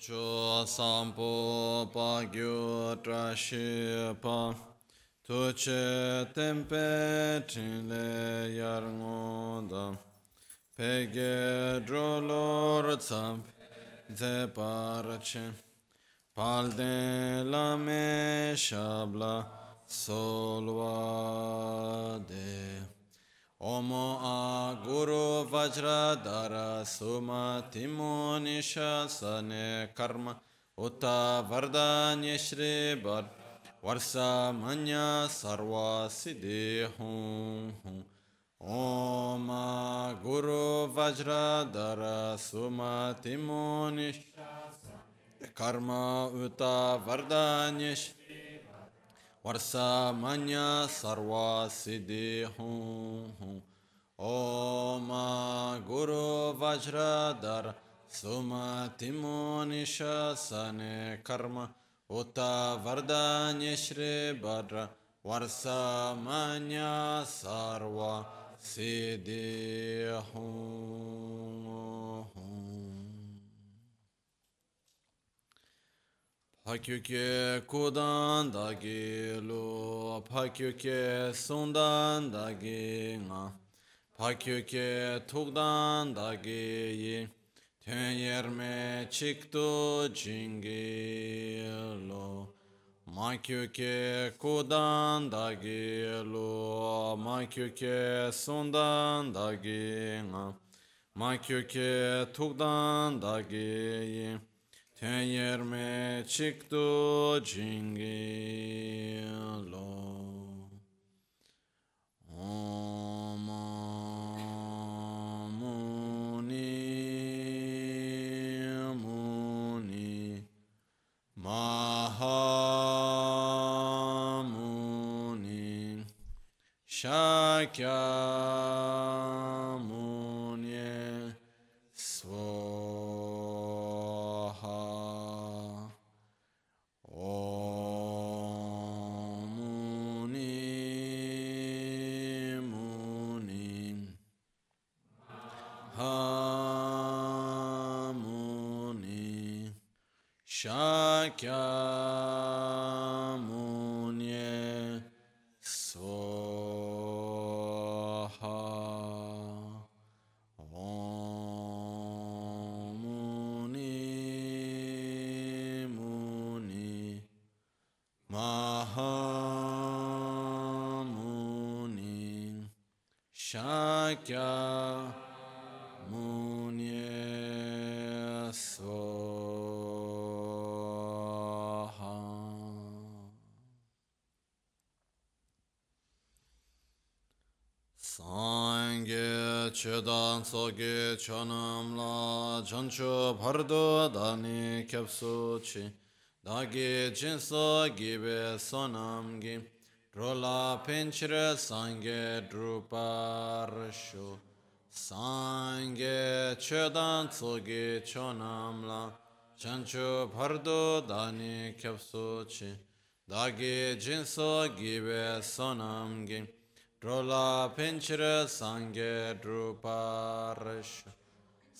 Cho sampo pa gyu tra shi pa tu che tempe chin le yar ngoda pe ge dro lor tsam ze par che pal de la me shabla solwa de Omo a Guru Vajradhara Suma Timo Nishasane Karma. Uta Vardanya Shri Bar Varsa Manya Sarva Siddhi Hum Hum. Om a Guru Vajradhara Suma Timo Nishasane Karma Uta Vardanya Shri Varsa Manya Sarva Siddhi Hum Hum Om Guru Vajradhar Suma Timo Nishasane Karma Uta Pakyuke kudan dagi lu, pakyuke sundan dagi nga, pakyuke tukdan dagi yi, tuen yerme chiktu jingi lu. Makyuke kudan dagi lu, makyuke sundan dagi nga, makyuke tukdan dagi yi, Ten yerme çıktı cingi lo. Om muni muni mahamuni shakya Shakya chonam la chancho bhardo dani kyapsu chi dagi jinso gibe sonam gi rola pinchre sangye druparshu Sangye chedan soge chonam la chancho bhardo dani kyapsu chi dagi jinso gibe sonam gi Drola pinchira sangye druparish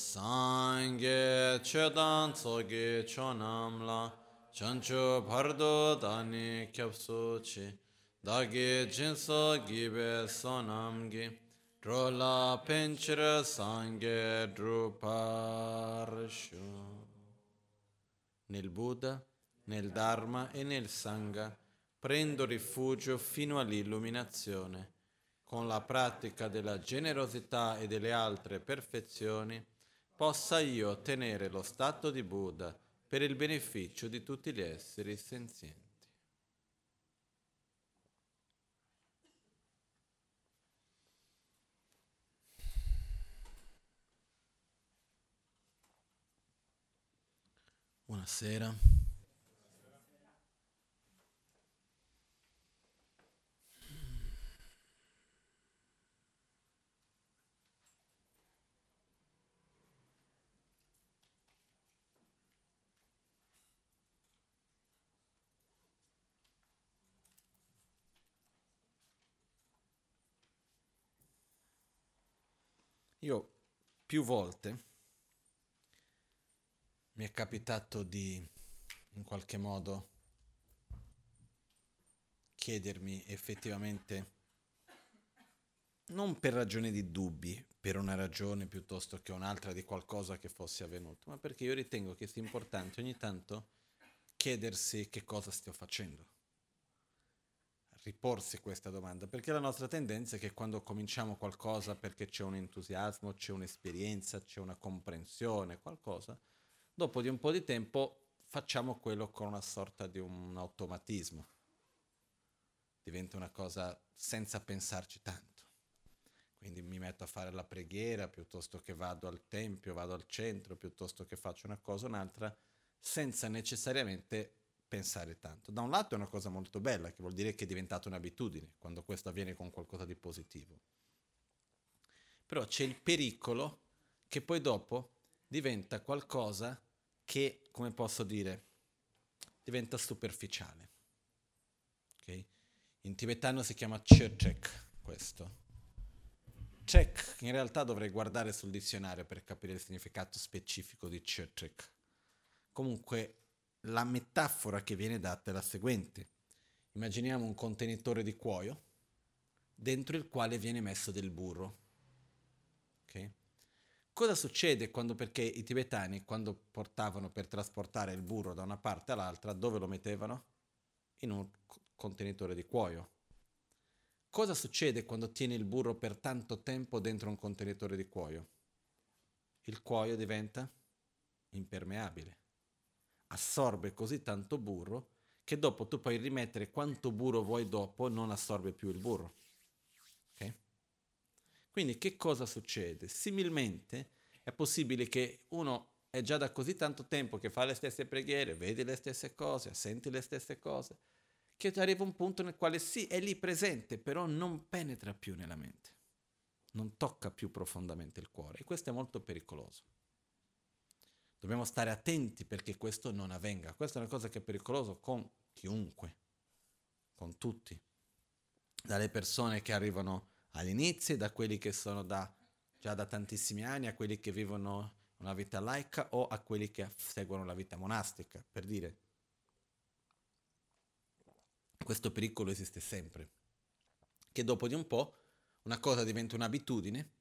Sangye chedan tsoge chonamla Chancho bhardo dani kyapsu chi Dagi jinso gibe sonamgi Drola pinchira sangye druparishu Nel Buddha, nel Dharma e nel Sangha prendo rifugio fino all'illuminazione. Con la pratica della generosità e delle altre perfezioni, possa io ottenere lo stato di Buddha per il beneficio di tutti gli esseri senzienti. Buonasera. Io più volte mi è capitato di in qualche modo chiedermi effettivamente, non per ragione di dubbi, per una ragione piuttosto che un'altra di qualcosa che fosse avvenuto, ma perché io ritengo che sia importante ogni tanto chiedersi che cosa stiamo facendo, riporsi questa domanda, perché la nostra tendenza è che quando cominciamo qualcosa perché c'è un entusiasmo, c'è un'esperienza, c'è una comprensione, qualcosa, dopo di un po' di tempo facciamo quello con una sorta di un automatismo. Diventa una cosa senza pensarci tanto. Quindi mi metto a fare la preghiera piuttosto che vado al tempio, vado al centro, piuttosto che faccio una cosa o un'altra, senza necessariamente pensare tanto. Da un lato è una cosa molto bella, che vuol dire che è diventata un'abitudine, quando questo avviene con qualcosa di positivo. Però c'è il pericolo che poi dopo diventa qualcosa che, come posso dire, diventa superficiale. Okay? In tibetano si chiama Chirchek questo. Chek, in realtà dovrei guardare sul dizionario per capire il significato specifico di Chirchek. Comunque la metafora che viene data è la seguente. Immaginiamo un contenitore di cuoio dentro il quale viene messo del burro. Okay? Cosa succede quando, perché i tibetani quando portavano per trasportare il burro da una parte all'altra, dove lo mettevano? In un contenitore di cuoio. Cosa succede quando tieni il burro per tanto tempo dentro un contenitore di cuoio? Il cuoio diventa impermeabile assorbe così tanto burro che dopo tu puoi rimettere quanto burro vuoi dopo, non assorbe più il burro. Okay? Quindi che cosa succede? Similmente è possibile che uno è già da così tanto tempo che fa le stesse preghiere, vede le stesse cose, senti le stesse cose, che arriva un punto nel quale sì, è lì presente, però non penetra più nella mente, non tocca più profondamente il cuore e questo è molto pericoloso. Dobbiamo stare attenti perché questo non avvenga. Questa è una cosa che è pericolosa con chiunque, con tutti, dalle persone che arrivano all'inizio, da quelli che sono da, già da tantissimi anni, a quelli che vivono una vita laica o a quelli che seguono la vita monastica, per dire. Questo pericolo esiste sempre, che dopo di un po' una cosa diventa un'abitudine,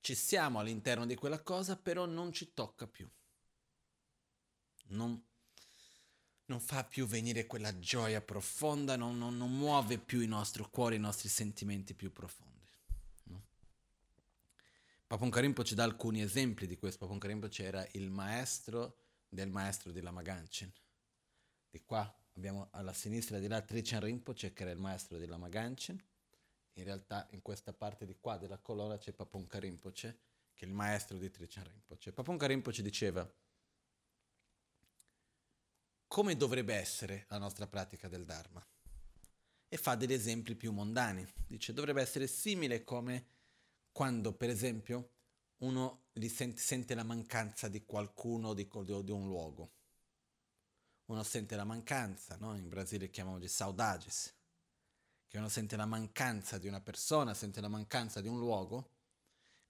ci siamo all'interno di quella cosa, però non ci tocca più non, non fa più venire quella gioia profonda, non, non, non, muove più il nostro cuore, i nostri sentimenti più profondi. No? Paponka ci dà alcuni esempi di questo. Paponka Rinpoche era il maestro del maestro di Lama Ganchen. Di qua abbiamo alla sinistra di là Trichan Rinpoche che era il maestro di Lama Ganchen. In realtà in questa parte di qua della colonna c'è Paponka Rinpoche che è il maestro di Trichan Rinpoche. Paponka Rinpoche diceva come dovrebbe essere la nostra pratica del Dharma. E fa degli esempi più mondani. Dice, dovrebbe essere simile come quando, per esempio, uno sente, sente, la mancanza di qualcuno di, di, un luogo. Uno sente la mancanza, no? in Brasile chiamiamo di saudades, che uno sente la mancanza di una persona, sente la mancanza di un luogo.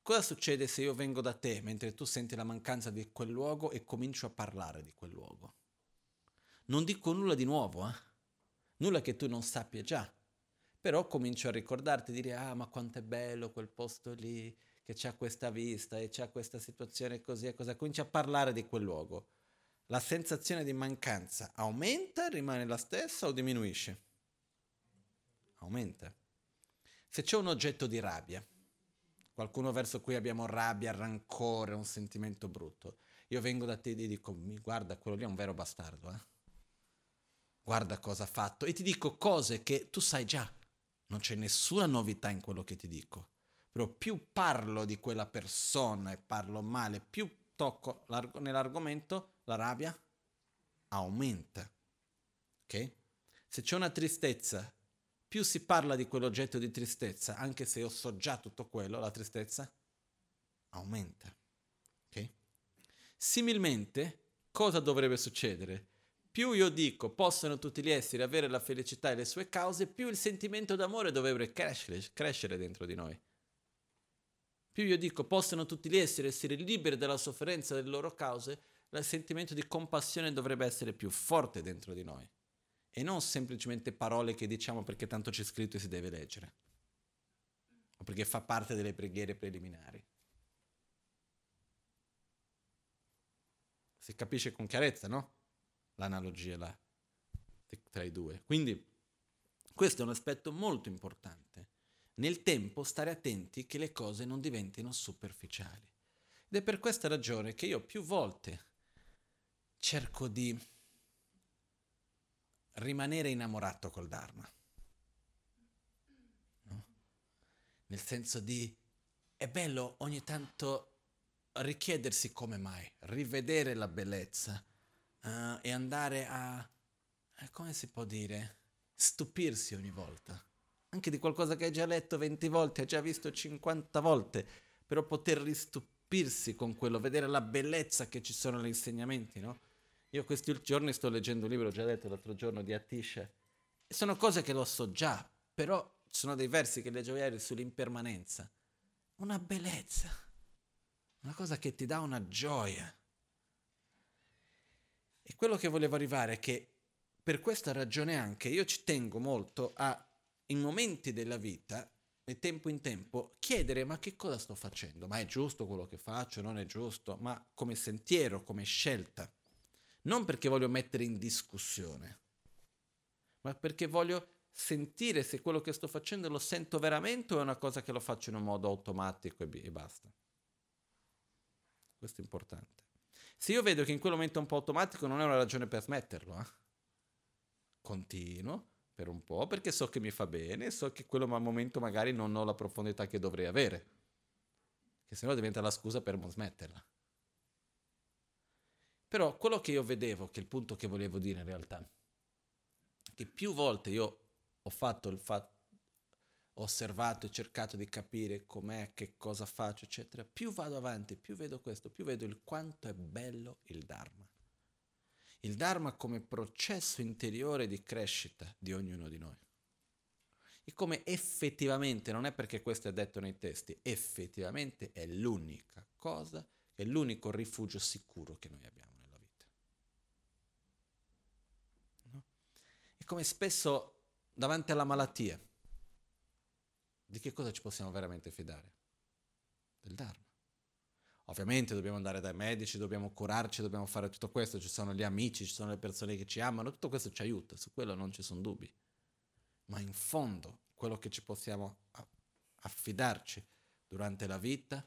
Cosa succede se io vengo da te mentre tu senti la mancanza di quel luogo e comincio a parlare di quel luogo? Non dico nulla di nuovo, eh? nulla che tu non sappia già, però comincio a ricordarti, dire ah ma quanto è bello quel posto lì, che c'ha questa vista e c'ha questa situazione così e così, cominci a parlare di quel luogo. La sensazione di mancanza aumenta, rimane la stessa o diminuisce? Aumenta. Se c'è un oggetto di rabbia, qualcuno verso cui abbiamo rabbia, rancore, un sentimento brutto, io vengo da te e ti dico, guarda, quello lì è un vero bastardo, eh? Guarda cosa ha fatto e ti dico cose che tu sai già, non c'è nessuna novità in quello che ti dico, però più parlo di quella persona e parlo male, più tocco nell'argomento, la rabbia aumenta. Ok? Se c'è una tristezza, più si parla di quell'oggetto di tristezza, anche se io so già tutto quello, la tristezza aumenta. Ok? Similmente, cosa dovrebbe succedere? Più io dico possono tutti gli esseri avere la felicità e le sue cause, più il sentimento d'amore dovrebbe crescere, crescere dentro di noi. Più io dico possono tutti gli esseri essere liberi dalla sofferenza delle loro cause, il sentimento di compassione dovrebbe essere più forte dentro di noi e non semplicemente parole che diciamo perché tanto c'è scritto e si deve leggere o perché fa parte delle preghiere preliminari. Si capisce con chiarezza, no? L'analogia là, tra i due. Quindi questo è un aspetto molto importante. Nel tempo stare attenti che le cose non diventino superficiali. Ed è per questa ragione che io più volte cerco di rimanere innamorato col Dharma. No? Nel senso di è bello ogni tanto richiedersi come mai, rivedere la bellezza uh, e andare a, eh, come si può dire, stupirsi ogni volta. Anche di qualcosa che hai già letto 20 volte, hai già visto 50 volte, però poter ristupirsi con quello, vedere la bellezza che ci sono negli insegnamenti, no? Io questi giorni sto leggendo un libro, ho già detto l'altro giorno, di Atisha, sono cose che lo so già, però ci sono dei versi che leggo ieri sull'impermanenza. Una bellezza, una cosa che ti dà una gioia. E quello che volevo arrivare è che per questa ragione anche io ci tengo molto a, in momenti della vita, di tempo in tempo, chiedere ma che cosa sto facendo? Ma è giusto quello che faccio? Non è giusto? Ma come sentiero, come scelta? non perché voglio mettere in discussione, ma perché voglio sentire se quello che sto facendo lo sento veramente o è una cosa che lo faccio in un modo automatico e, b- e basta. Questo è importante. Se io vedo che in quel momento è un po' automatico, non è una ragione per smetterlo. Eh? Continuo per un po' perché so che mi fa bene, so che in quel momento magari non ho la profondità che dovrei avere, che se no diventa la scusa per non smetterla. Però quello che io vedevo, che è il punto che volevo dire in realtà, che più volte io ho fatto il fatto, osservato e cercato di capire com'è, che cosa faccio, eccetera, più vado avanti, più vedo questo, più vedo il quanto è bello il Dharma. Il Dharma come processo interiore di crescita di ognuno di noi. E come effettivamente, non è perché questo è detto nei testi, effettivamente è l'unica cosa, è l'unico rifugio sicuro che noi abbiamo. come spesso davanti alla malattia, di che cosa ci possiamo veramente fidare? Del Dharma. Ovviamente dobbiamo andare dai medici, dobbiamo curarci, dobbiamo fare tutto questo, ci sono gli amici, ci sono le persone che ci amano, tutto questo ci aiuta, su quello non ci sono dubbi. Ma in fondo quello che ci possiamo affidarci durante la vita,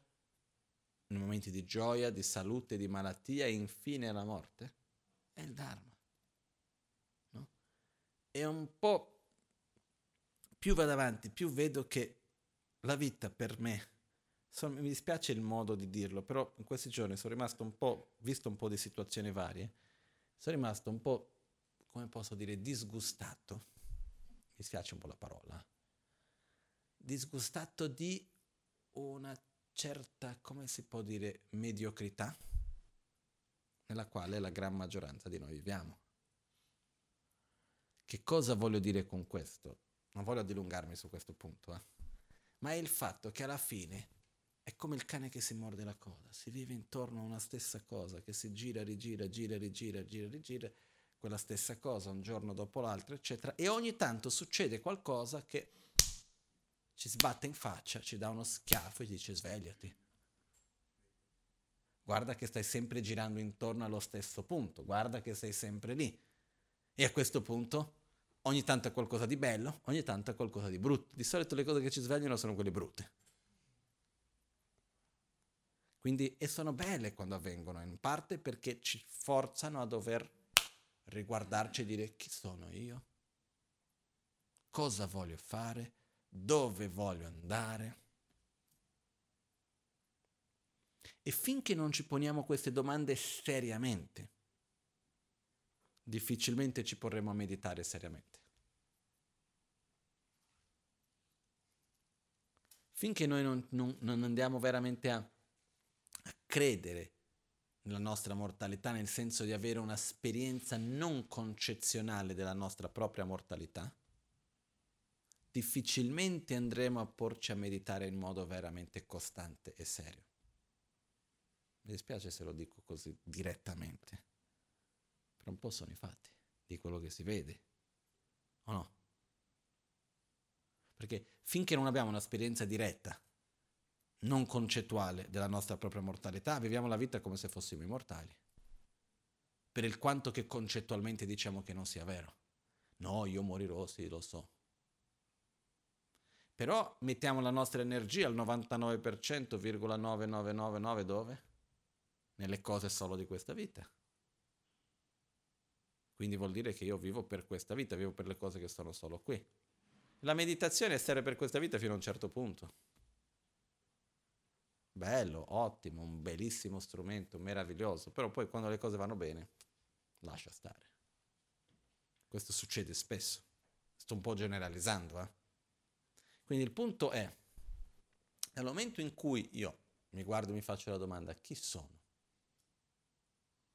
nei momenti di gioia, di salute, di malattia e infine la morte, è il Dharma e un po' più vado avanti, più vedo che la vita per me, so, mi dispiace il modo di dirlo, però in questi giorni sono rimasto un po', visto un po' di situazioni varie, sono rimasto un po', come posso dire, disgustato, mi dispiace un po' la parola, disgustato di una certa, come si può dire, mediocrità nella quale la gran maggioranza di noi viviamo. Che cosa voglio dire con questo? Non voglio dilungarmi su questo punto, eh? ma è il fatto che alla fine è come il cane che si morde la coda, si vive intorno a una stessa cosa che si gira, rigira, gira, rigira, gira, rigira, quella stessa cosa un giorno dopo l'altro, eccetera, e ogni tanto succede qualcosa che ci sbatte in faccia, ci dà uno schiaffo e dice svegliati. Guarda che stai sempre girando intorno allo stesso punto, guarda che sei sempre lì. E a questo punto ogni tanto è qualcosa di bello, ogni tanto è qualcosa di brutto. Di solito le cose che ci svegliano sono quelle brutte. Quindi, e sono belle quando avvengono, in parte perché ci forzano a dover riguardarci e dire chi sono io, cosa voglio fare, dove voglio andare. E finché non ci poniamo queste domande seriamente, difficilmente ci porremo a meditare seriamente. Finché noi non, non, non andiamo veramente a, a credere nella nostra mortalità, nel senso di avere un'esperienza non concezionale della nostra propria mortalità, difficilmente andremo a porci a meditare in modo veramente costante e serio. Mi dispiace se lo dico così direttamente, però un po' sono i fatti di quello che si vede, o no? Perché finché non abbiamo un'esperienza diretta, non concettuale della nostra propria mortalità, viviamo la vita come se fossimo immortali. Per il quanto che concettualmente diciamo che non sia vero. No, io morirò, sì, lo so. Però mettiamo la nostra energia al 99,9999 dove? Nelle cose solo di questa vita. Quindi vuol dire che io vivo per questa vita, vivo per le cose che sono solo qui. La meditazione serve per questa vita fino a un certo punto. Bello, ottimo, un bellissimo strumento, meraviglioso, però poi quando le cose vanno bene, lascia stare. Questo succede spesso. Sto un po' generalizzando, eh? Quindi il punto è, nel momento in cui io mi guardo e mi faccio la domanda, chi sono?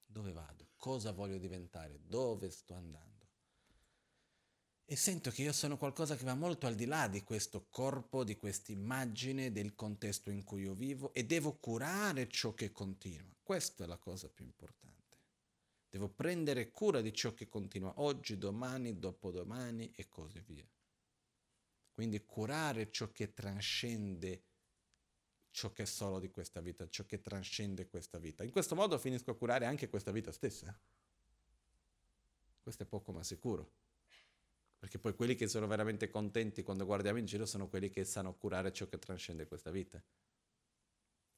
Dove vado? Cosa voglio diventare? Dove sto andando? E sento che io sono qualcosa che va molto al di là di questo corpo, di questa immagine, del contesto in cui io vivo e devo curare ciò che continua. Questa è la cosa più importante. Devo prendere cura di ciò che continua oggi, domani, dopodomani e così via. Quindi curare ciò che trascende ciò che è solo di questa vita, ciò che trascende questa vita. In questo modo finisco a curare anche questa vita stessa. Questo è poco ma sicuro. Perché poi quelli che sono veramente contenti quando guardiamo in giro sono quelli che sanno curare ciò che trascende questa vita.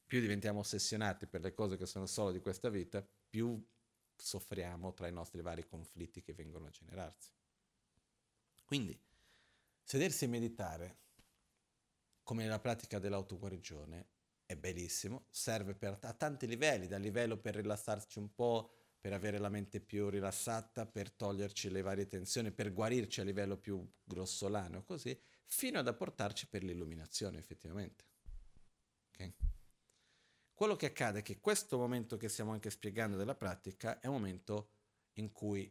Più diventiamo ossessionati per le cose che sono solo di questa vita, più soffriamo tra i nostri vari conflitti che vengono a generarsi. Quindi, sedersi e meditare, come nella pratica dell'autoguarigione, è bellissimo, serve per, a tanti livelli, dal livello per rilassarci un po', per avere la mente più rilassata, per toglierci le varie tensioni, per guarirci a livello più grossolano, così, fino ad apportarci per l'illuminazione effettivamente. Okay? Quello che accade è che questo momento che stiamo anche spiegando della pratica è un momento in cui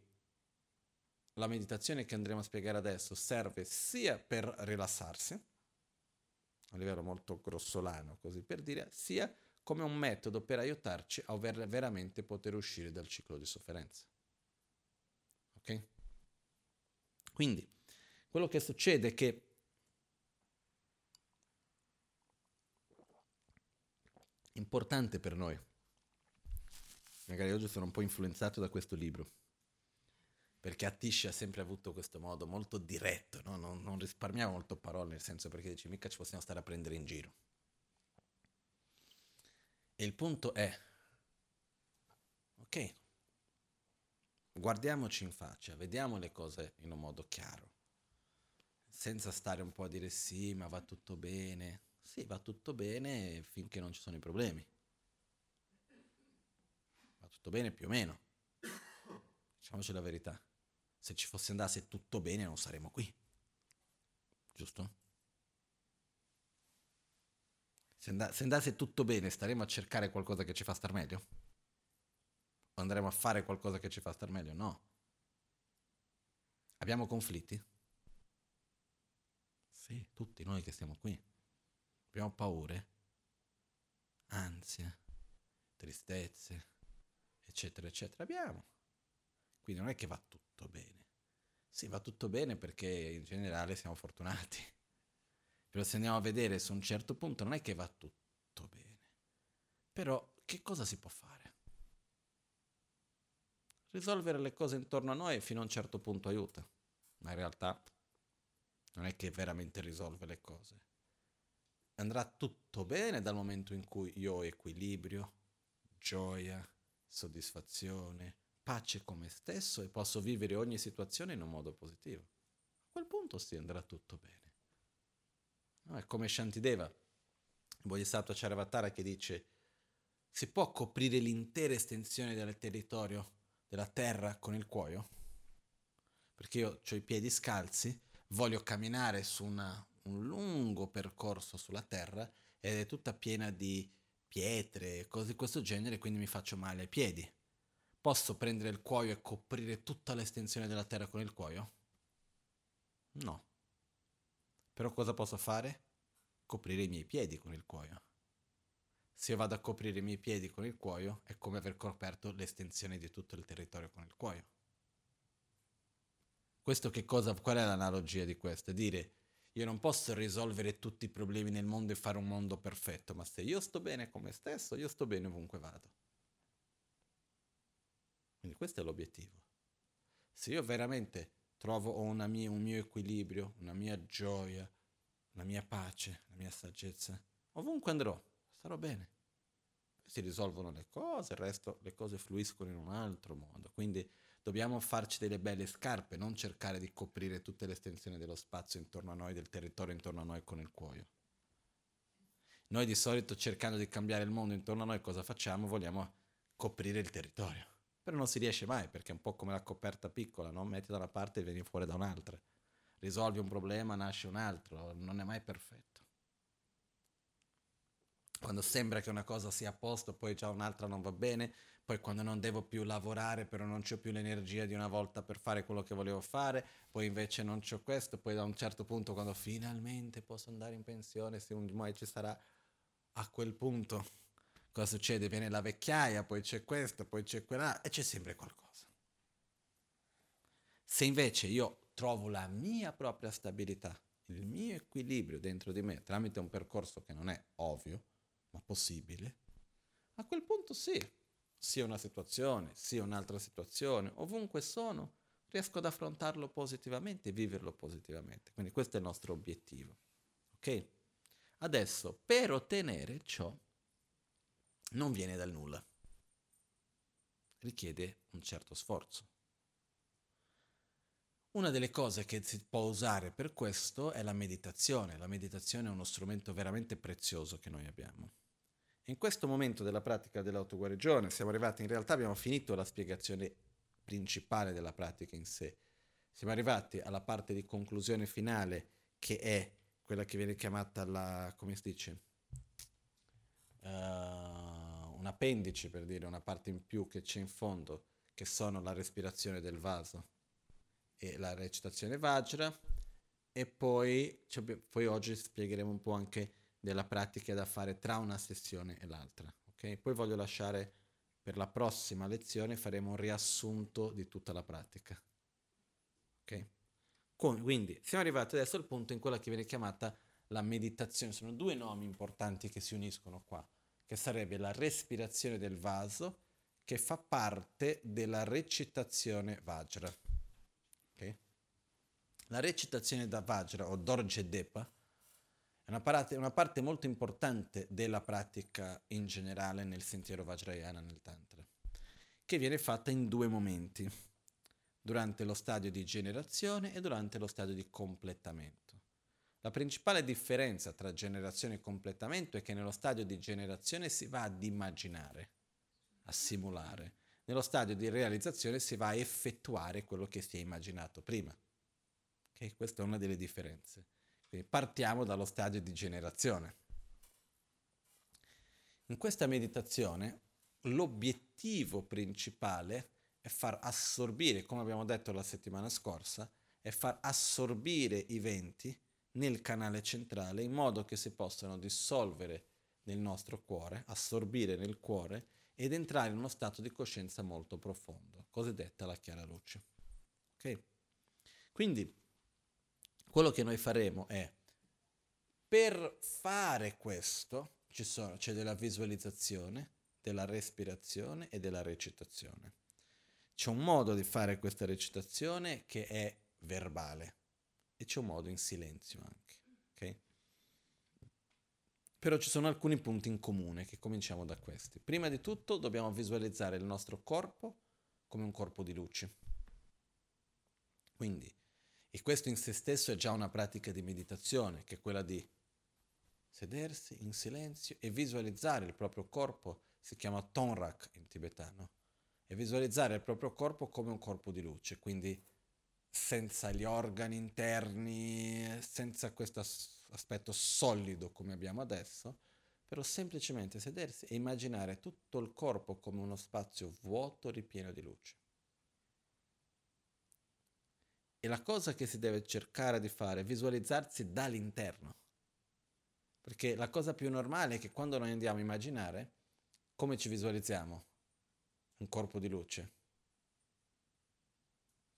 la meditazione che andremo a spiegare adesso serve sia per rilassarsi, a livello molto grossolano, così per dire, sia come un metodo per aiutarci a veramente poter uscire dal ciclo di sofferenza. Ok? Quindi, quello che succede è che importante per noi, magari oggi sono un po' influenzato da questo libro, perché Atish ha sempre avuto questo modo molto diretto, no? non, non risparmiava molto parole, nel senso perché dice mica ci possiamo stare a prendere in giro. E il punto è, ok, guardiamoci in faccia, vediamo le cose in un modo chiaro, senza stare un po' a dire sì, ma va tutto bene. Sì, va tutto bene finché non ci sono i problemi. Va tutto bene più o meno. Diciamoci la verità. Se ci fosse andasse tutto bene non saremmo qui. Giusto? Se, and- se andasse tutto bene, staremo a cercare qualcosa che ci fa star meglio? O andremo a fare qualcosa che ci fa star meglio? No. Abbiamo conflitti? Sì, tutti noi che stiamo qui. Abbiamo paure, ansia, tristezze, eccetera, eccetera. Abbiamo. Quindi non è che va tutto bene. Sì, va tutto bene perché in generale siamo fortunati. Però se andiamo a vedere su un certo punto non è che va tutto bene. Però che cosa si può fare? Risolvere le cose intorno a noi fino a un certo punto aiuta, ma in realtà non è che veramente risolve le cose. Andrà tutto bene dal momento in cui io ho equilibrio, gioia, soddisfazione, pace con me stesso e posso vivere ogni situazione in un modo positivo. A quel punto sì, andrà tutto bene. No, è come Shantideva, il Bodhisattva Charavatara che dice si può coprire l'intera estensione del territorio della terra con il cuoio? Perché io ho i piedi scalzi, voglio camminare su una, un lungo percorso sulla terra ed è tutta piena di pietre, cose di questo genere, quindi mi faccio male ai piedi. Posso prendere il cuoio e coprire tutta l'estensione della terra con il cuoio? No. Però cosa posso fare? Coprire i miei piedi con il cuoio. se vado a coprire i miei piedi con il cuoio, è come aver coperto l'estensione di tutto il territorio con il cuoio. Questo che cosa, qual è l'analogia di questo? Dire, io non posso risolvere tutti i problemi nel mondo e fare un mondo perfetto, ma se io sto bene con me stesso, io sto bene ovunque vado. Quindi questo è l'obiettivo. Se io veramente trovo mia, un mio equilibrio, una mia gioia, la mia pace, la mia saggezza, ovunque andrò, starò bene. Si risolvono le cose, il resto le cose fluiscono in un altro modo. Quindi dobbiamo farci delle belle scarpe, non cercare di coprire tutte le estensioni dello spazio intorno a noi, del territorio intorno a noi con il cuoio. Noi di solito cercando di cambiare il mondo intorno a noi cosa facciamo? Vogliamo coprire il territorio. Però non si riesce mai perché è un po' come la coperta piccola, no? metti da una parte e vieni fuori da un'altra. Risolvi un problema, nasce un altro, non è mai perfetto quando sembra che una cosa sia a posto, poi già un'altra non va bene, poi quando non devo più lavorare, però non ho più l'energia di una volta per fare quello che volevo fare, poi invece non ho questo, poi da un certo punto quando finalmente posso andare in pensione, se un mai ci sarà a quel punto, cosa succede? Viene la vecchiaia, poi c'è questo, poi c'è quella, e c'è sempre qualcosa. Se invece io trovo la mia propria stabilità, il mio equilibrio dentro di me tramite un percorso che non è ovvio, ma possibile, a quel punto sì, sia una situazione, sia un'altra situazione, ovunque sono, riesco ad affrontarlo positivamente e viverlo positivamente. Quindi questo è il nostro obiettivo. Ok? Adesso, per ottenere ciò, non viene dal nulla. Richiede un certo sforzo. Una delle cose che si può usare per questo è la meditazione. La meditazione è uno strumento veramente prezioso che noi abbiamo. In questo momento della pratica dell'autoguarigione siamo arrivati, in realtà abbiamo finito la spiegazione principale della pratica in sé. Siamo arrivati alla parte di conclusione finale che è quella che viene chiamata la, come si dice, uh, un appendice per dire, una parte in più che c'è in fondo, che sono la respirazione del vaso e la recitazione Vajra e poi, cioè, poi oggi spiegheremo un po' anche della pratica da fare tra una sessione e l'altra. Okay? Poi voglio lasciare per la prossima lezione, faremo un riassunto di tutta la pratica. Okay? Quindi siamo arrivati adesso al punto in quella che viene chiamata la meditazione. Sono due nomi importanti che si uniscono qua, che sarebbe la respirazione del vaso, che fa parte della recitazione Vajra. Okay? La recitazione da Vajra o Dorje Depa è una parte, una parte molto importante della pratica in generale nel sentiero Vajrayana, nel Tantra, che viene fatta in due momenti, durante lo stadio di generazione e durante lo stadio di completamento. La principale differenza tra generazione e completamento è che nello stadio di generazione si va ad immaginare, a simulare. Nello stadio di realizzazione si va a effettuare quello che si è immaginato prima. Okay? Questa è una delle differenze. Quindi partiamo dallo stadio di generazione. In questa meditazione l'obiettivo principale è far assorbire, come abbiamo detto la settimana scorsa, è far assorbire i venti nel canale centrale in modo che si possano dissolvere nel nostro cuore, assorbire nel cuore ed entrare in uno stato di coscienza molto profondo, cosiddetta la chiara luce. Ok? Quindi quello che noi faremo è, per fare questo, sono, c'è della visualizzazione, della respirazione e della recitazione. C'è un modo di fare questa recitazione che è verbale e c'è un modo in silenzio anche. Okay? Però ci sono alcuni punti in comune che cominciamo da questi. Prima di tutto dobbiamo visualizzare il nostro corpo come un corpo di luce. Quindi e questo in se stesso è già una pratica di meditazione, che è quella di sedersi in silenzio e visualizzare il proprio corpo, si chiama Tonrak in tibetano, e visualizzare il proprio corpo come un corpo di luce, quindi senza gli organi interni, senza questo aspetto solido come abbiamo adesso, però semplicemente sedersi e immaginare tutto il corpo come uno spazio vuoto ripieno di luce. E la cosa che si deve cercare di fare è visualizzarsi dall'interno. Perché la cosa più normale è che quando noi andiamo a immaginare, come ci visualizziamo? Un corpo di luce.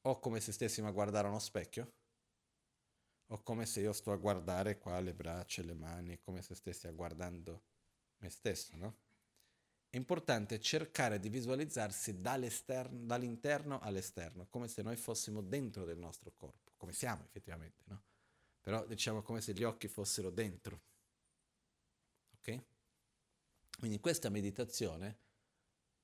O come se stessimo a guardare uno specchio, o come se io sto a guardare qua le braccia le mani, come se stessi guardando me stesso, no? È importante cercare di visualizzarsi dall'interno all'esterno, come se noi fossimo dentro del nostro corpo, come siamo effettivamente, no? Però diciamo come se gli occhi fossero dentro. Ok? Quindi questa meditazione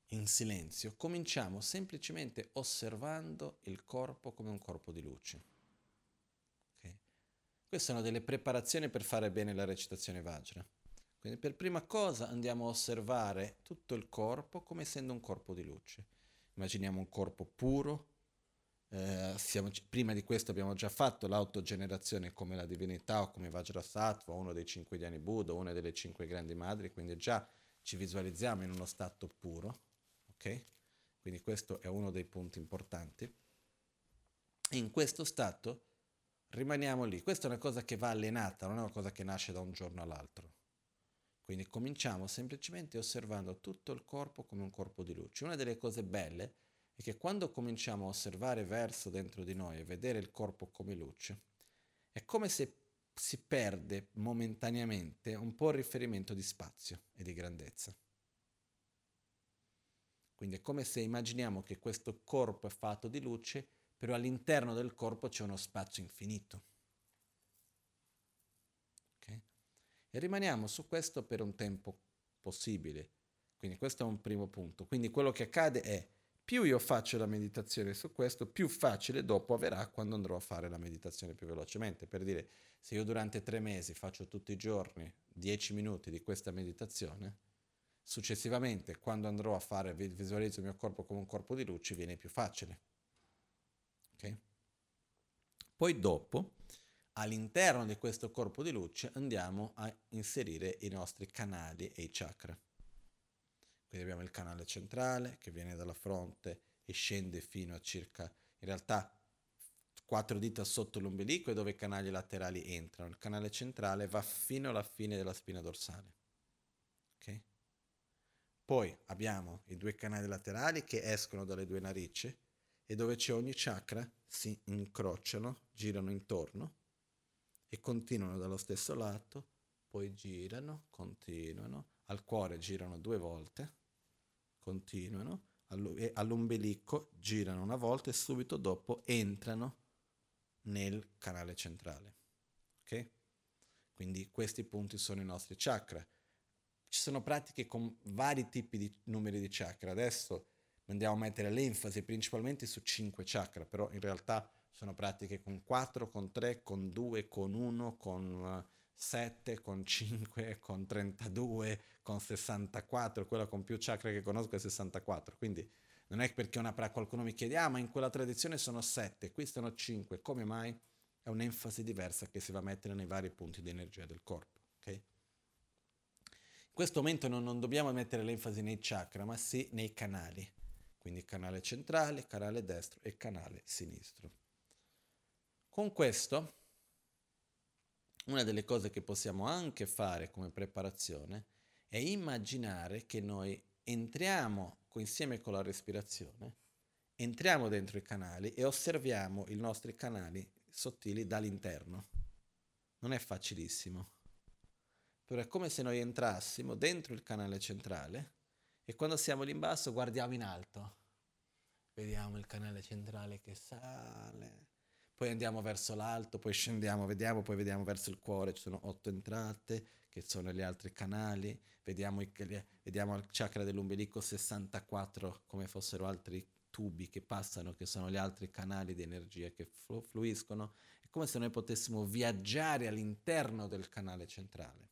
in silenzio cominciamo semplicemente osservando il corpo come un corpo di luce. Queste sono delle preparazioni per fare bene la recitazione Vajra. Quindi per prima cosa andiamo a osservare tutto il corpo come essendo un corpo di luce. Immaginiamo un corpo puro. Eh, siamo, prima di questo abbiamo già fatto l'autogenerazione come la divinità o come Vajrasattva, uno dei cinque diani Buddha, una delle cinque grandi madri, quindi già ci visualizziamo in uno stato puro. Ok? Quindi questo è uno dei punti importanti. In questo stato rimaniamo lì. Questa è una cosa che va allenata, non è una cosa che nasce da un giorno all'altro. Quindi cominciamo semplicemente osservando tutto il corpo come un corpo di luce. Una delle cose belle è che quando cominciamo a osservare verso dentro di noi e vedere il corpo come luce, è come se si perde momentaneamente un po' il riferimento di spazio e di grandezza. Quindi è come se immaginiamo che questo corpo è fatto di luce però all'interno del corpo c'è uno spazio infinito. Okay? E rimaniamo su questo per un tempo possibile. Quindi questo è un primo punto. Quindi quello che accade è più io faccio la meditazione su questo, più facile dopo avverrà quando andrò a fare la meditazione più velocemente. Per dire, se io durante tre mesi faccio tutti i giorni 10 minuti di questa meditazione, successivamente quando andrò a fare, visualizzo il mio corpo come un corpo di luce, viene più facile. Okay? Poi dopo, all'interno di questo corpo di luce, andiamo a inserire i nostri canali e i chakra. Quindi abbiamo il canale centrale che viene dalla fronte e scende fino a circa, in realtà, quattro dita sotto l'ombelico e dove i canali laterali entrano. Il canale centrale va fino alla fine della spina dorsale. Poi abbiamo i due canali laterali che escono dalle due narici e dove c'è ogni chakra si incrociano, girano intorno e continuano dallo stesso lato, poi girano, continuano, al cuore girano due volte, continuano, all'ombelico girano una volta e subito dopo entrano nel canale centrale. Ok? Quindi questi punti sono i nostri chakra. Ci sono pratiche con vari tipi di numeri di chakra. Adesso andiamo a mettere l'enfasi principalmente su 5 chakra, però in realtà sono pratiche con 4, con 3, con 2, con 1, con 7, con 5, con 32, con 64, quella con più chakra che conosco è 64, quindi non è perché una, qualcuno mi chiede, ah ma in quella tradizione sono 7, qui sono 5, come mai? È un'enfasi diversa che si va a mettere nei vari punti di energia del corpo, questo momento non, non dobbiamo mettere l'enfasi nei chakra, ma sì nei canali quindi canale centrale, canale destro e canale sinistro. Con questo, una delle cose che possiamo anche fare come preparazione è immaginare che noi entriamo insieme con la respirazione, entriamo dentro i canali e osserviamo i nostri canali sottili dall'interno. Non è facilissimo, però è come se noi entrassimo dentro il canale centrale e quando siamo lì in basso guardiamo in alto. Vediamo il canale centrale che sale. Poi andiamo verso l'alto, poi scendiamo, vediamo, poi vediamo verso il cuore, ci sono otto entrate, che sono gli altri canali. Vediamo, i, vediamo il chakra dell'ombelico 64 come fossero altri tubi che passano, che sono gli altri canali di energia che flu- fluiscono. È come se noi potessimo viaggiare all'interno del canale centrale.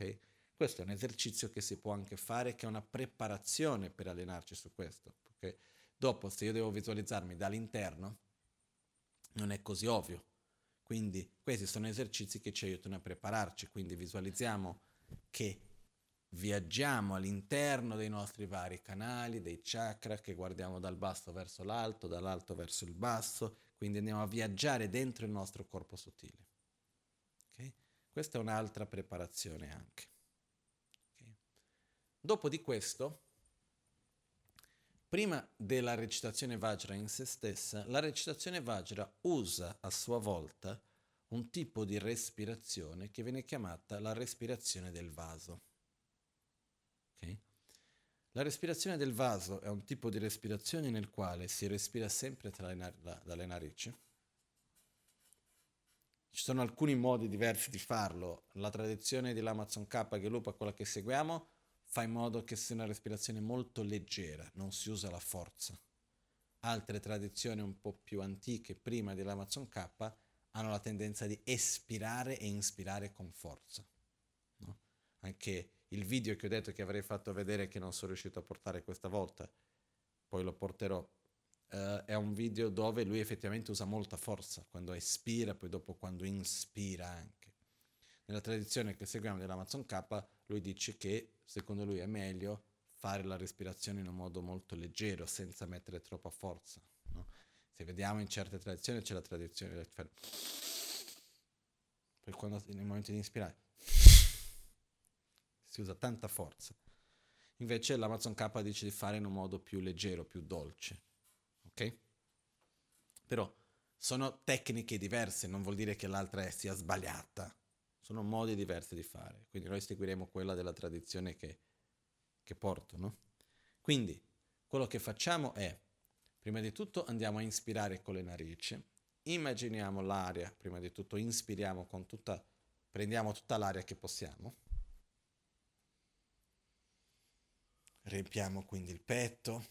Okay? Questo è un esercizio che si può anche fare, che è una preparazione per allenarci su questo. Perché dopo, se io devo visualizzarmi dall'interno, non è così ovvio. Quindi questi sono esercizi che ci aiutano a prepararci. Quindi visualizziamo che viaggiamo all'interno dei nostri vari canali, dei chakra che guardiamo dal basso verso l'alto, dall'alto verso il basso, quindi andiamo a viaggiare dentro il nostro corpo sottile. Questa è un'altra preparazione anche. Okay. Dopo di questo, prima della recitazione Vajra in se stessa, la recitazione Vajra usa a sua volta un tipo di respirazione che viene chiamata la respirazione del vaso. Okay? La respirazione del vaso è un tipo di respirazione nel quale si respira sempre dalle narici. Ci sono alcuni modi diversi di farlo. La tradizione dell'Amazon K, che lupa quella che seguiamo, fa in modo che sia una respirazione molto leggera, non si usa la forza. Altre tradizioni un po' più antiche, prima dell'Amazon K, hanno la tendenza di espirare e inspirare con forza. No? Anche il video che ho detto che avrei fatto vedere che non sono riuscito a portare questa volta, poi lo porterò, uh, è un video dove lui effettivamente usa molta forza, quando espira, poi dopo quando inspira anche. Nella tradizione che seguiamo dell'Amazon K, lui dice che secondo lui è meglio fare la respirazione in un modo molto leggero, senza mettere troppa forza. No? Se vediamo in certe tradizioni c'è la tradizione del fare... Poi quando nel momento di inspirare si usa tanta forza. Invece l'Amazon K dice di fare in un modo più leggero, più dolce. Ok? Però sono tecniche diverse, non vuol dire che l'altra sia sbagliata. Sono modi diversi di fare. Quindi noi seguiremo quella della tradizione che, che porto, no? Quindi quello che facciamo è Prima di tutto andiamo a inspirare con le narici, immaginiamo l'aria, prima di tutto inspiriamo con tutta, prendiamo tutta l'aria che possiamo, riempiamo quindi il petto,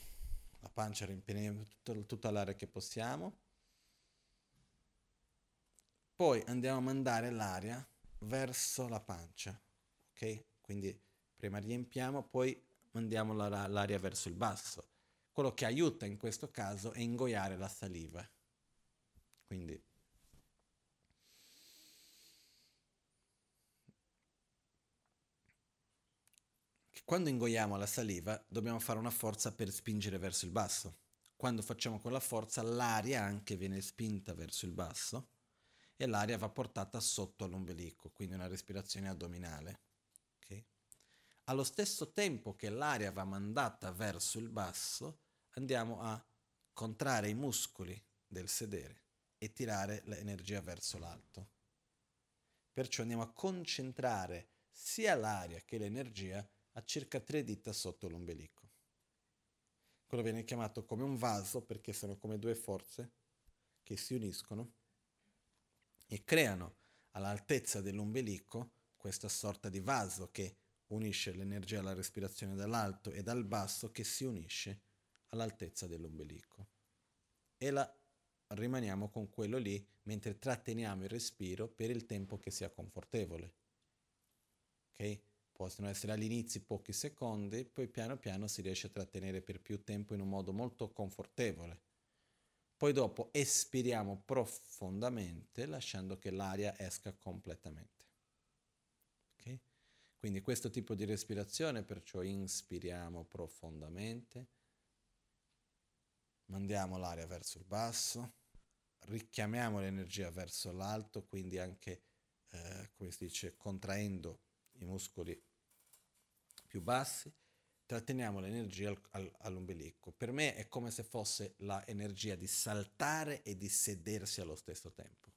la pancia, riempiamo tutta, tutta l'aria che possiamo, poi andiamo a mandare l'aria verso la pancia, ok? Quindi prima riempiamo, poi mandiamo la, l'aria verso il basso quello che aiuta in questo caso è ingoiare la saliva. Quindi quando ingoiamo la saliva dobbiamo fare una forza per spingere verso il basso. Quando facciamo quella forza l'aria anche viene spinta verso il basso e l'aria va portata sotto all'ombelico, quindi una respirazione addominale. Okay? Allo stesso tempo che l'aria va mandata verso il basso, andiamo a contrarre i muscoli del sedere e tirare l'energia verso l'alto. Perciò andiamo a concentrare sia l'aria che l'energia a circa tre dita sotto l'ombelico. Quello viene chiamato come un vaso perché sono come due forze che si uniscono e creano all'altezza dell'ombelico questa sorta di vaso che unisce l'energia alla respirazione dall'alto e dal basso che si unisce all'altezza dell'ombelico. E la rimaniamo con quello lì mentre tratteniamo il respiro per il tempo che sia confortevole. Ok? Possono essere all'inizio pochi secondi, poi piano piano si riesce a trattenere per più tempo in un modo molto confortevole. Poi dopo espiriamo profondamente lasciando che l'aria esca completamente. Okay? Quindi questo tipo di respirazione, perciò inspiriamo profondamente, mandiamo l'aria verso il basso, richiamiamo l'energia verso l'alto, quindi anche, eh, come si dice, contraendo i muscoli più bassi, tratteniamo l'energia al, al, all'ombelico. Per me è come se fosse l'energia di saltare e di sedersi allo stesso tempo.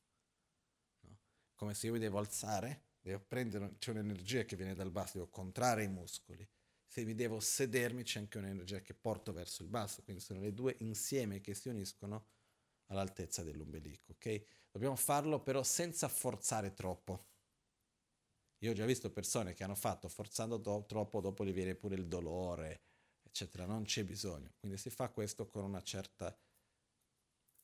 No? Come se io mi devo alzare, devo prendere, c'è un'energia che viene dal basso, devo contrarre i muscoli se mi devo sedermi c'è anche un'energia che porto verso il basso, quindi sono le due insieme che si uniscono all'altezza dell'ombelico, ok? Dobbiamo farlo però senza forzare troppo. Io ho già visto persone che hanno fatto forzando do- troppo, dopo gli viene pure il dolore, eccetera, non c'è bisogno. Quindi si fa questo con una certa,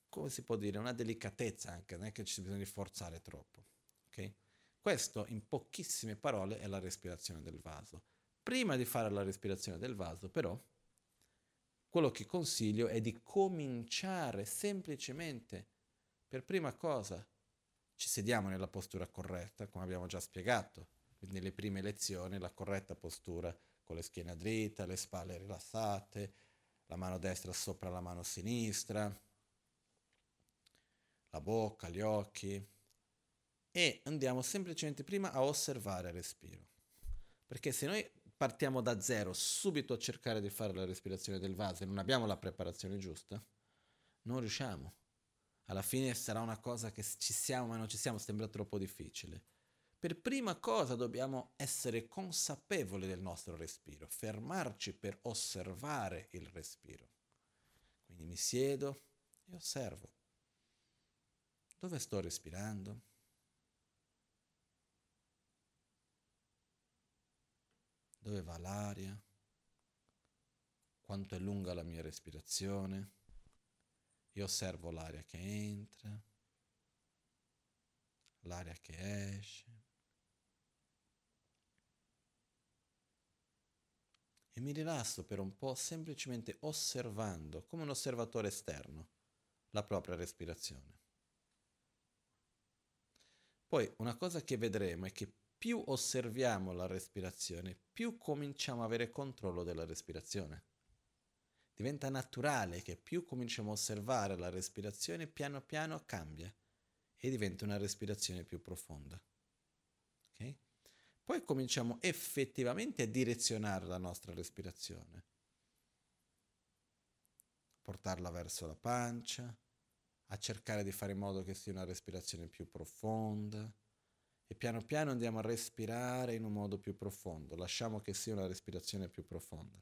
come si può dire, una delicatezza anche, non è che ci di forzare troppo, ok? Questo in pochissime parole è la respirazione del vaso. Prima di fare la respirazione del vaso, però, quello che consiglio è di cominciare semplicemente, per prima cosa, ci sediamo nella postura corretta, come abbiamo già spiegato. Nelle prime lezioni la corretta postura con le schiena dritta, le spalle rilassate, la mano destra sopra la mano sinistra, la bocca, gli occhi. e andiamo semplicemente prima a osservare il respiro. Perché se noi partiamo da zero subito a cercare di fare la respirazione del vaso e non abbiamo la preparazione giusta, non riusciamo. Alla fine sarà una cosa che ci siamo ma non ci siamo, sembra troppo difficile. Per prima cosa dobbiamo essere consapevoli del nostro respiro, fermarci per osservare il respiro. Quindi mi siedo e osservo. Dove sto respirando? Dove va l'aria? Quanto è lunga la mia respirazione? Io osservo l'aria che entra, l'aria che esce. E mi rilasso per un po' semplicemente osservando, come un osservatore esterno, la propria respirazione. Poi una cosa che vedremo è che più osserviamo la respirazione, più cominciamo a avere controllo della respirazione. Diventa naturale che più cominciamo a osservare la respirazione, piano piano cambia e diventa una respirazione più profonda. Poi cominciamo effettivamente a direzionare la nostra respirazione, portarla verso la pancia, a cercare di fare in modo che sia una respirazione più profonda. E piano piano andiamo a respirare in un modo più profondo, lasciamo che sia una respirazione più profonda.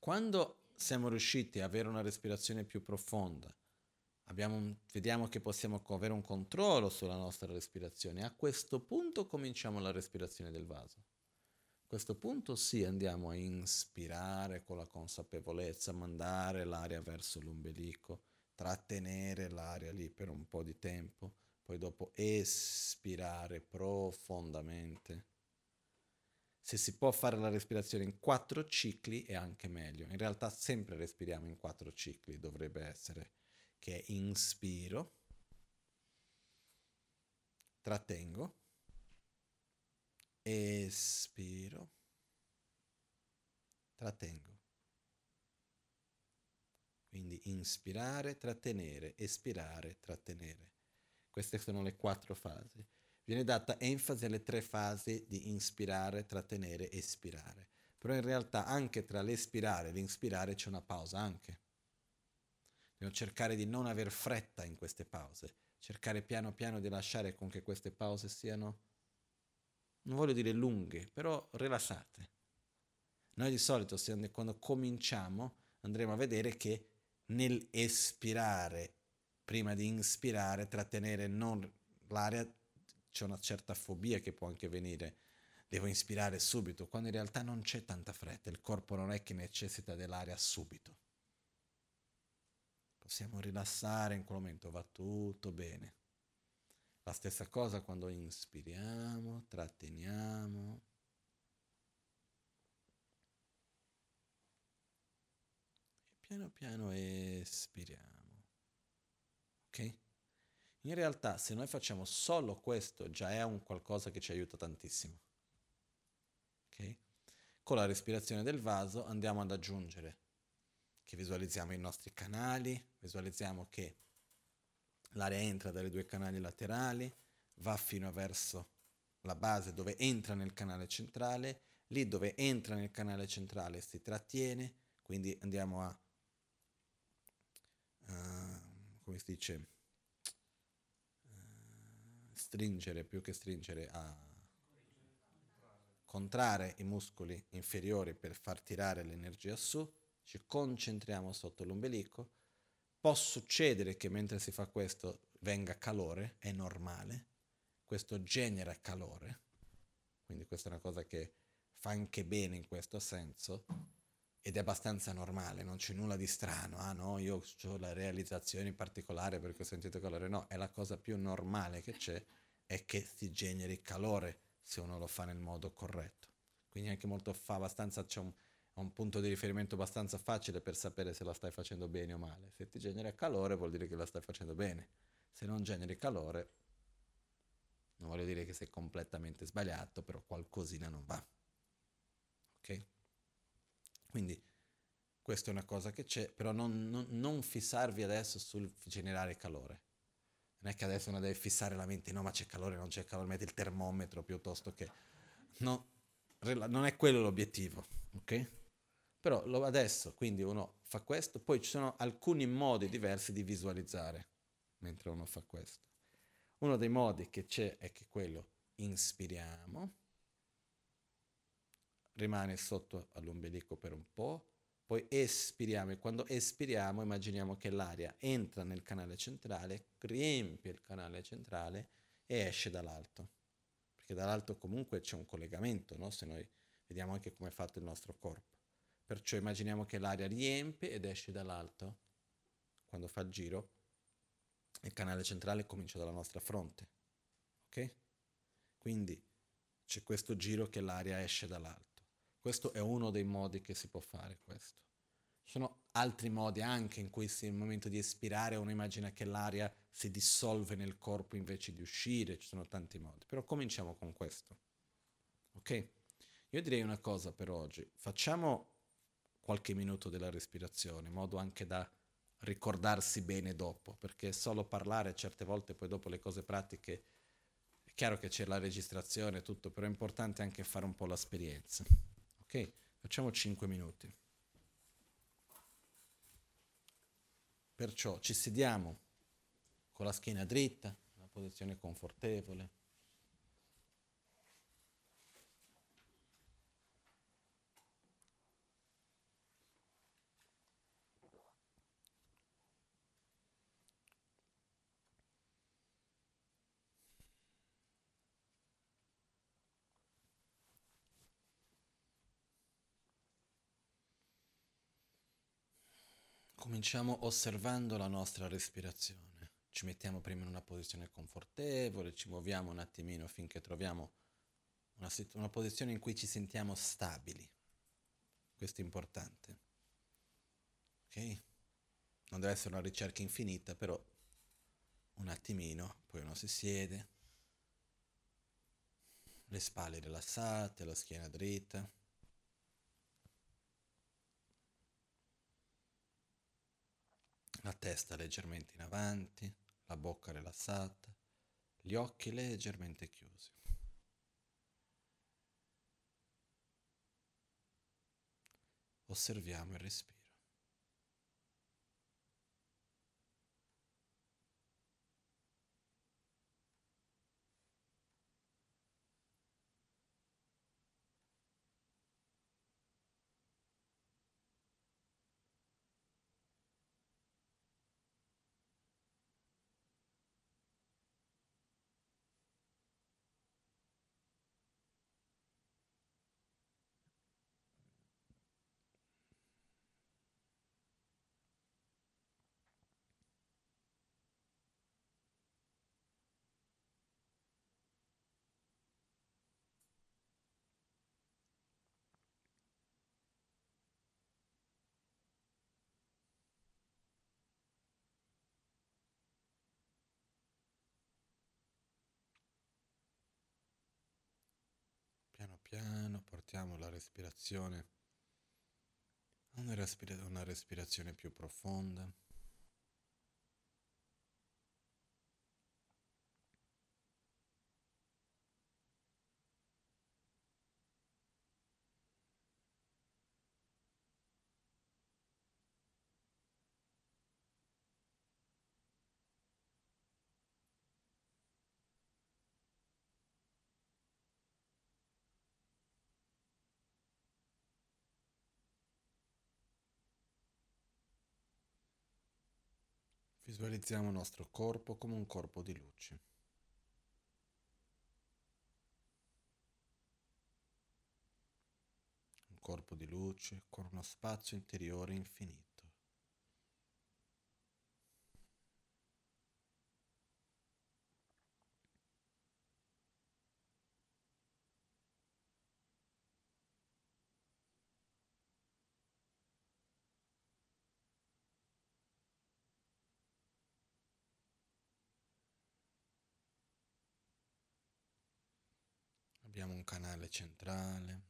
Quando siamo riusciti ad avere una respirazione più profonda, un, vediamo che possiamo avere un controllo sulla nostra respirazione, a questo punto cominciamo la respirazione del vaso. A questo punto sì, andiamo a inspirare con la consapevolezza, mandare l'aria verso l'ombelico, trattenere l'aria lì per un po' di tempo poi dopo espirare profondamente. Se si può fare la respirazione in quattro cicli è anche meglio. In realtà sempre respiriamo in quattro cicli, dovrebbe essere che inspiro, trattengo, espiro, trattengo. Quindi inspirare, trattenere, espirare, trattenere. Queste sono le quattro fasi. Viene data enfasi alle tre fasi di inspirare, trattenere, espirare. Però in realtà anche tra l'espirare e l'inspirare c'è una pausa anche. Dobbiamo cercare di non aver fretta in queste pause, cercare piano piano di lasciare con che queste pause siano, non voglio dire lunghe, però rilassate. Noi di solito quando cominciamo andremo a vedere che nel espirare prima di inspirare, trattenere non l'aria, c'è una certa fobia che può anche venire. Devo inspirare subito, quando in realtà non c'è tanta fretta, il corpo non è che necessita dell'aria subito. Possiamo rilassare in quel momento, va tutto bene. La stessa cosa quando inspiriamo, tratteniamo. E piano piano espiriamo. Ok? In realtà se noi facciamo solo questo già è un qualcosa che ci aiuta tantissimo. Ok? Con la respirazione del vaso andiamo ad aggiungere che visualizziamo i nostri canali, visualizziamo che l'aria entra dai due canali laterali, va fino verso la base dove entra nel canale centrale, lì dove entra nel canale centrale si trattiene, quindi andiamo a uh, come si dice, uh, stringere più che stringere, a contrarre i muscoli inferiori per far tirare l'energia su, ci concentriamo sotto l'ombelico. Può succedere che mentre si fa questo venga calore, è normale, questo genera calore, quindi questa è una cosa che fa anche bene in questo senso ed è abbastanza normale, non c'è nulla di strano, ah no, io ho la realizzazione in particolare perché ho sentito calore, no, è la cosa più normale che c'è, è che si generi calore se uno lo fa nel modo corretto. Quindi anche molto fa abbastanza, c'è un, un punto di riferimento abbastanza facile per sapere se la stai facendo bene o male. Se ti genera calore vuol dire che la stai facendo bene, se non generi calore non voglio dire che sei completamente sbagliato, però qualcosina non va. Ok? Quindi questa è una cosa che c'è, però non, non, non fissarvi adesso sul generare calore. Non è che adesso uno deve fissare la mente, no, ma c'è calore, non c'è calore, metti il termometro piuttosto che... No, non è quello l'obiettivo, ok? Però lo, adesso, quindi uno fa questo, poi ci sono alcuni modi diversi di visualizzare mentre uno fa questo. Uno dei modi che c'è è che quello inspiriamo, rimane sotto all'ombelico per un po', poi espiriamo e quando espiriamo immaginiamo che l'aria entra nel canale centrale, riempie il canale centrale e esce dall'alto. Perché dall'alto comunque c'è un collegamento, no? se noi vediamo anche come è fatto il nostro corpo. Perciò immaginiamo che l'aria riempie ed esce dall'alto. Quando fa il giro, il canale centrale comincia dalla nostra fronte. Ok? Quindi c'è questo giro che l'aria esce dall'alto. Questo è uno dei modi che si può fare questo. Ci sono altri modi anche in cui nel momento di espirare uno immagina che l'aria si dissolve nel corpo invece di uscire, ci sono tanti modi, però cominciamo con questo. Ok? Io direi una cosa per oggi, facciamo qualche minuto della respirazione, in modo anche da ricordarsi bene dopo, perché solo parlare certe volte poi dopo le cose pratiche, è chiaro che c'è la registrazione e tutto, però è importante anche fare un po' l'esperienza. Ok? Facciamo 5 minuti. Perciò ci sediamo con la schiena dritta, una posizione confortevole. Cominciamo osservando la nostra respirazione. Ci mettiamo prima in una posizione confortevole, ci muoviamo un attimino finché troviamo una, una posizione in cui ci sentiamo stabili. Questo è importante. Ok? Non deve essere una ricerca infinita, però un attimino, poi uno si siede, le spalle rilassate, la schiena dritta. La testa leggermente in avanti, la bocca rilassata, gli occhi leggermente chiusi. Osserviamo il respiro. Piano portiamo la respirazione a una, una respirazione più profonda. Visualizziamo il nostro corpo come un corpo di luce. Un corpo di luce con uno spazio interiore infinito. Abbiamo un canale centrale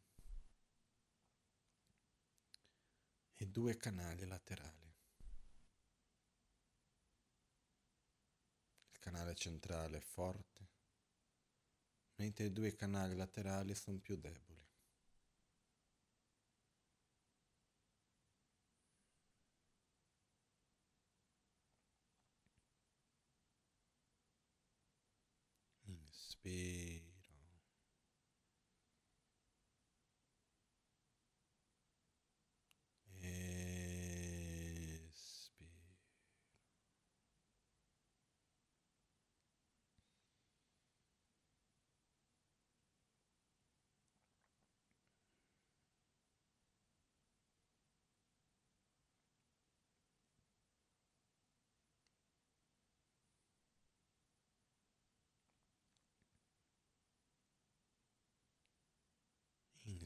e due canali laterali. Il canale centrale è forte, mentre i due canali laterali sono più deboli. Inspira.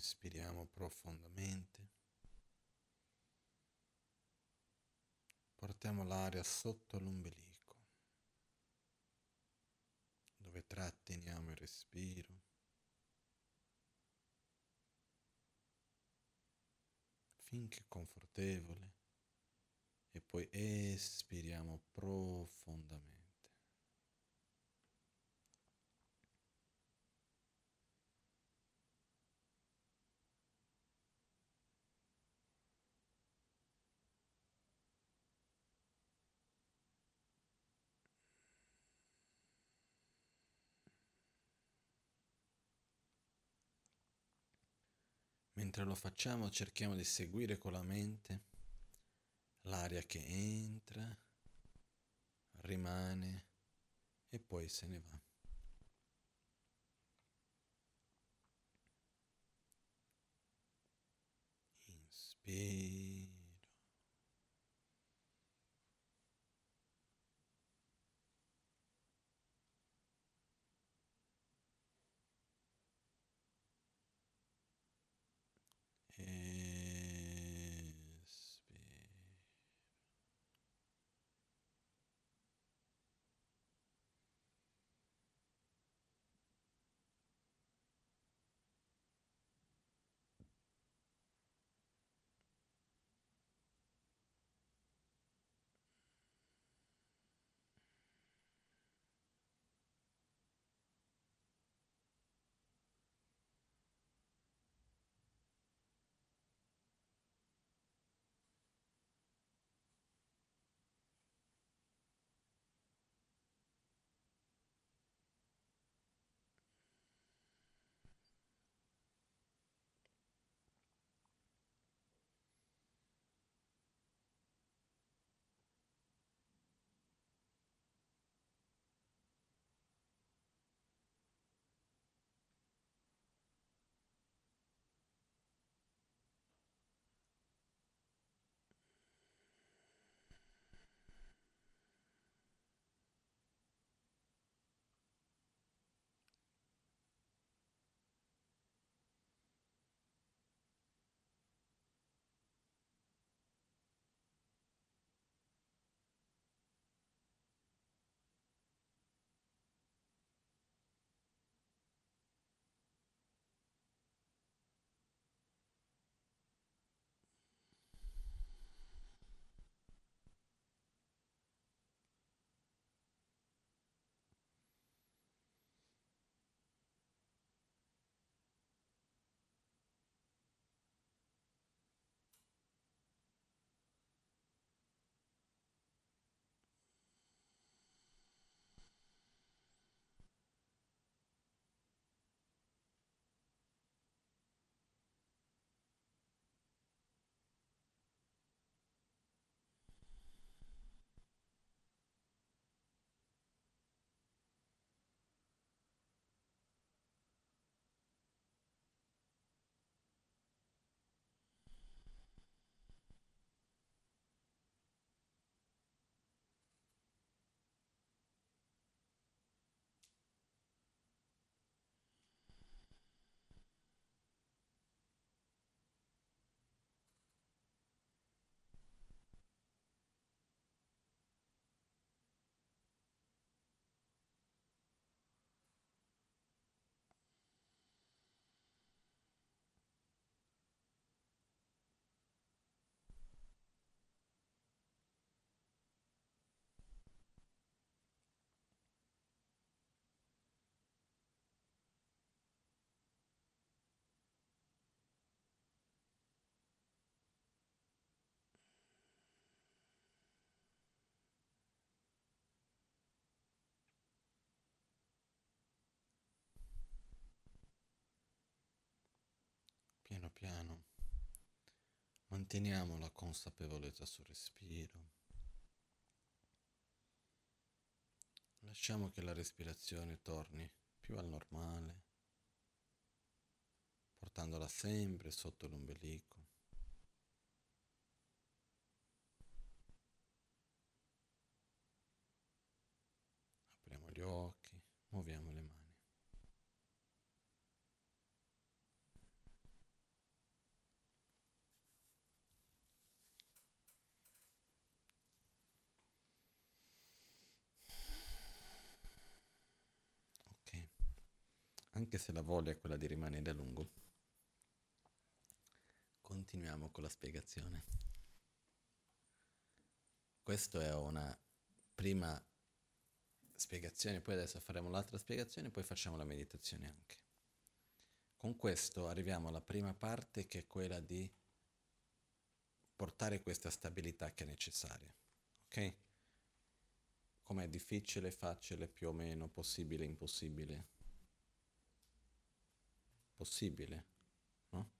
Inspiriamo profondamente. Portiamo l'aria sotto l'ombelico, dove tratteniamo il respiro. finché confortevole e poi espiriamo profondamente. Mentre lo facciamo cerchiamo di seguire con la mente l'aria che entra, rimane e poi se ne va. Inspira. Piano. Manteniamo la consapevolezza sul respiro. Lasciamo che la respirazione torni più al normale, portandola sempre sotto l'ombelico. Apriamo gli occhi, muoviamo le mani. Anche se la voglia è quella di rimanere a lungo. Continuiamo con la spiegazione. Questa è una prima spiegazione, poi adesso faremo l'altra spiegazione, poi facciamo la meditazione anche. Con questo arriviamo alla prima parte che è quella di portare questa stabilità che è necessaria. Ok? Com'è difficile, facile, più o meno, possibile, impossibile? Possibile, no?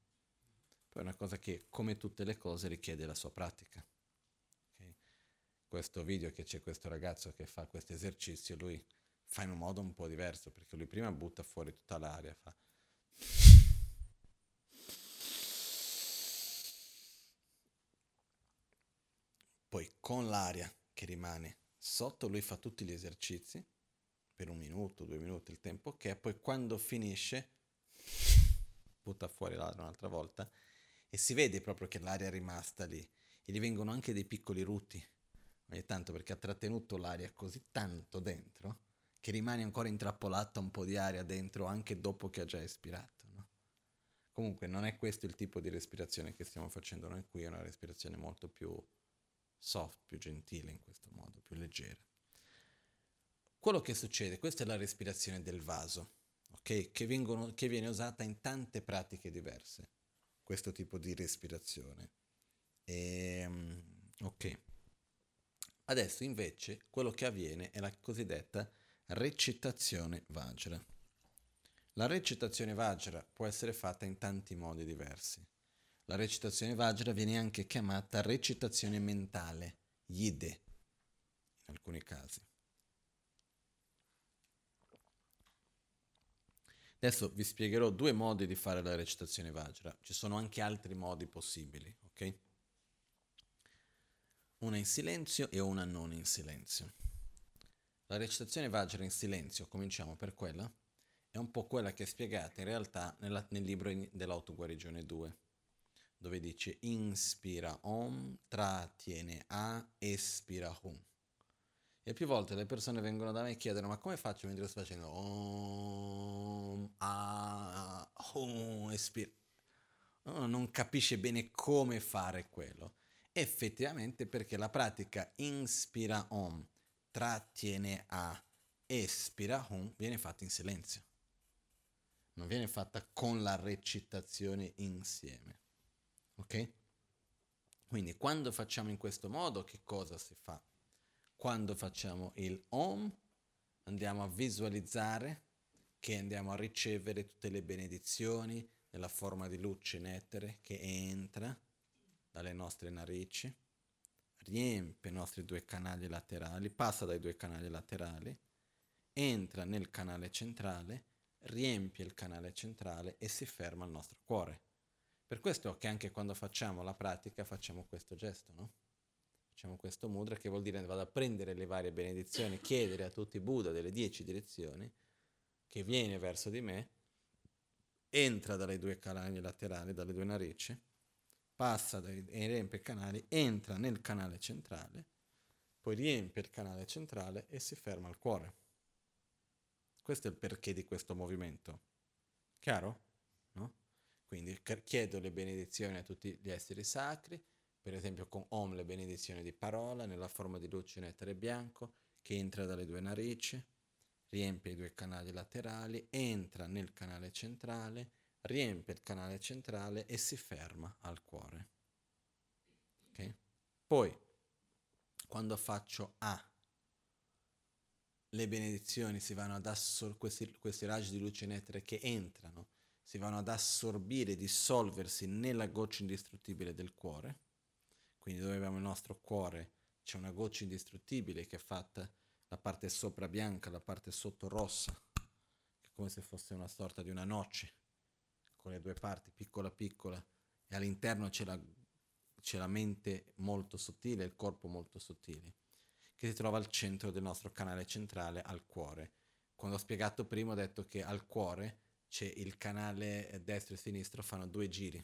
Poi è una cosa che, come tutte le cose, richiede la sua pratica. Okay? Questo video che c'è questo ragazzo che fa questo esercizio, lui fa in un modo un po' diverso, perché lui prima butta fuori tutta l'aria, fa... Poi con l'aria che rimane sotto, lui fa tutti gli esercizi per un minuto, due minuti, il tempo che è, poi quando finisce butta fuori l'aria un'altra volta e si vede proprio che l'aria è rimasta lì e gli vengono anche dei piccoli rutti ogni tanto perché ha trattenuto l'aria così tanto dentro che rimane ancora intrappolata un po' di aria dentro anche dopo che ha già espirato. No? Comunque non è questo il tipo di respirazione che stiamo facendo noi qui, è una respirazione molto più soft, più gentile in questo modo, più leggera. Quello che succede, questa è la respirazione del vaso okay, che, vengono, che viene usata in tante pratiche diverse, questo tipo di respirazione. E, ehm, ok. Adesso invece quello che avviene è la cosiddetta recitazione Vajra. La recitazione Vajra può essere fatta in tanti modi diversi. La recitazione Vajra viene anche chiamata recitazione mentale, Yide, in alcuni casi. Adesso vi spiegherò due modi di fare la recitazione Vajra. Ci sono anche altri modi possibili, ok? Una in silenzio e una non in silenzio. La recitazione Vajra in silenzio, cominciamo per quella, è un po' quella che è spiegata in realtà nella, nel libro in, dell'autoguarigione 2, dove dice inspira Om, trattiene A, espira Hum. E più volte le persone vengono da me e chiedono ma come faccio mentre sto facendo Om, ah, om, espira. No, non capisce bene come fare quello. Effettivamente perché la pratica inspira Om, trattiene A, espira Om viene fatta in silenzio. Non viene fatta con la recitazione insieme. Ok? Quindi quando facciamo in questo modo che cosa si fa? quando facciamo il Om andiamo a visualizzare che andiamo a ricevere tutte le benedizioni nella forma di luce nettere che entra dalle nostre narici, riempie i nostri due canali laterali, passa dai due canali laterali, entra nel canale centrale, riempie il canale centrale e si ferma al nostro cuore. Per questo che anche quando facciamo la pratica facciamo questo gesto, no? Facciamo questo mudra che vuol dire vado a prendere le varie benedizioni, chiedere a tutti i Buddha delle dieci direzioni che viene verso di me, entra dalle due canali laterali, dalle due narici, passa e riempie i canali, entra nel canale centrale, poi riempie il canale centrale e si ferma al cuore. Questo è il perché di questo movimento. Chiaro? No? Quindi chiedo le benedizioni a tutti gli esseri sacri, per esempio con Om le benedizioni di parola nella forma di luce nettare bianco che entra dalle due narici, riempie i due canali laterali, entra nel canale centrale, riempie il canale centrale e si ferma al cuore. Okay? Poi, quando faccio A, le benedizioni si vanno ad assorbire, questi, questi raggi di luce nettare che entrano, si vanno ad assorbire, dissolversi nella goccia indistruttibile del cuore. Quindi dove abbiamo il nostro cuore c'è una goccia indistruttibile che è fatta la parte sopra bianca, la parte sotto rossa, come se fosse una sorta di una noce, con le due parti, piccola piccola, e all'interno c'è la, c'è la mente molto sottile, il corpo molto sottile, che si trova al centro del nostro canale centrale, al cuore. Quando ho spiegato prima ho detto che al cuore c'è il canale destro e sinistro, fanno due giri.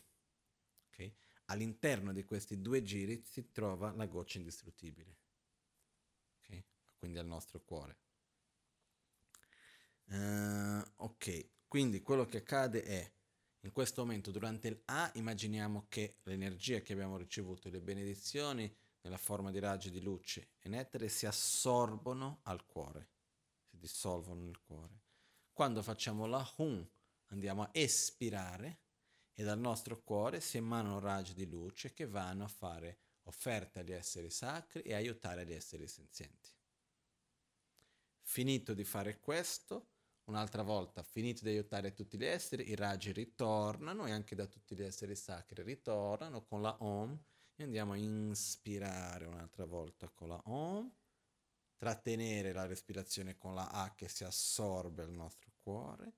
Okay? All'interno di questi due giri si trova la goccia indistruttibile quindi al nostro cuore. Uh, ok, quindi quello che accade è, in questo momento durante il A immaginiamo che l'energia che abbiamo ricevuto, le benedizioni nella forma di raggi di luce e nettere si assorbono al cuore, si dissolvono nel cuore. Quando facciamo la Hum andiamo a espirare e dal nostro cuore si emanano raggi di luce che vanno a fare offerte agli esseri sacri e aiutare gli esseri senzienti. Finito di fare questo, un'altra volta, finito di aiutare tutti gli esseri, i raggi ritornano e anche da tutti gli esseri sacri ritornano con la Om. E andiamo a inspirare un'altra volta con la Om, trattenere la respirazione con la A che si assorbe al nostro cuore,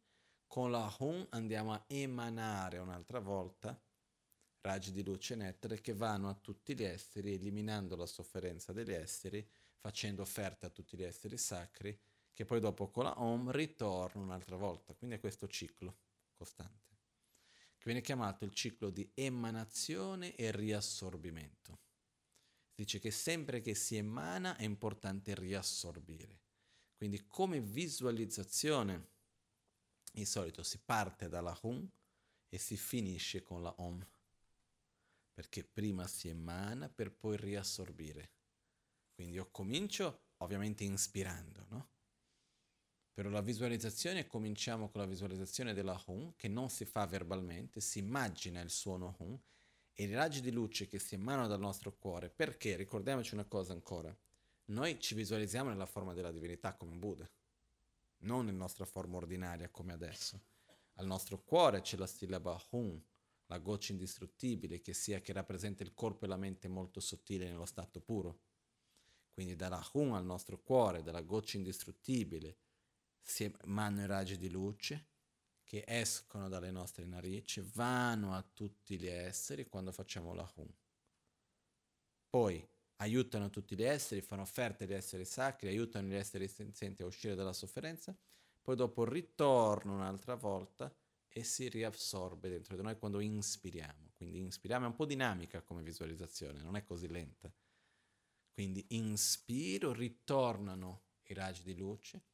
con la Hum andiamo a emanare un'altra volta raggi di luce nettare che vanno a tutti gli esseri, eliminando la sofferenza degli esseri facendo offerta a tutti gli esseri sacri, che poi dopo con la Om ritorna un'altra volta. Quindi è questo ciclo costante, che viene chiamato il ciclo di emanazione e riassorbimento. Si dice che sempre che si emana è importante riassorbire. Quindi come visualizzazione, di solito si parte dalla Hum e si finisce con la Om, perché prima si emana per poi riassorbire. Quindi io comincio ovviamente inspirando, no? Per la visualizzazione cominciamo con la visualizzazione della Hum, che non si fa verbalmente, si immagina il suono Hum e i raggi di luce che si emanano dal nostro cuore, perché ricordiamoci una cosa ancora, noi ci visualizziamo nella forma della divinità come Buddha, non nella nostra forma ordinaria come adesso. Al nostro cuore c'è la sillaba Hum, la goccia indistruttibile che sia che rappresenta il corpo e la mente molto sottile nello stato puro quindi dalla Hum al nostro cuore, dalla goccia indistruttibile, si emanano i raggi di luce che escono dalle nostre narici, vanno a tutti gli esseri quando facciamo la Hum. Poi aiutano tutti gli esseri, fanno offerte agli esseri sacri, aiutano gli esseri senzienti a uscire dalla sofferenza, poi dopo ritorno un'altra volta e si riassorbe dentro di noi quando inspiriamo. Quindi inspiriamo, è un po' dinamica come visualizzazione, non è così lenta. Quindi inspiro, ritornano i raggi di luce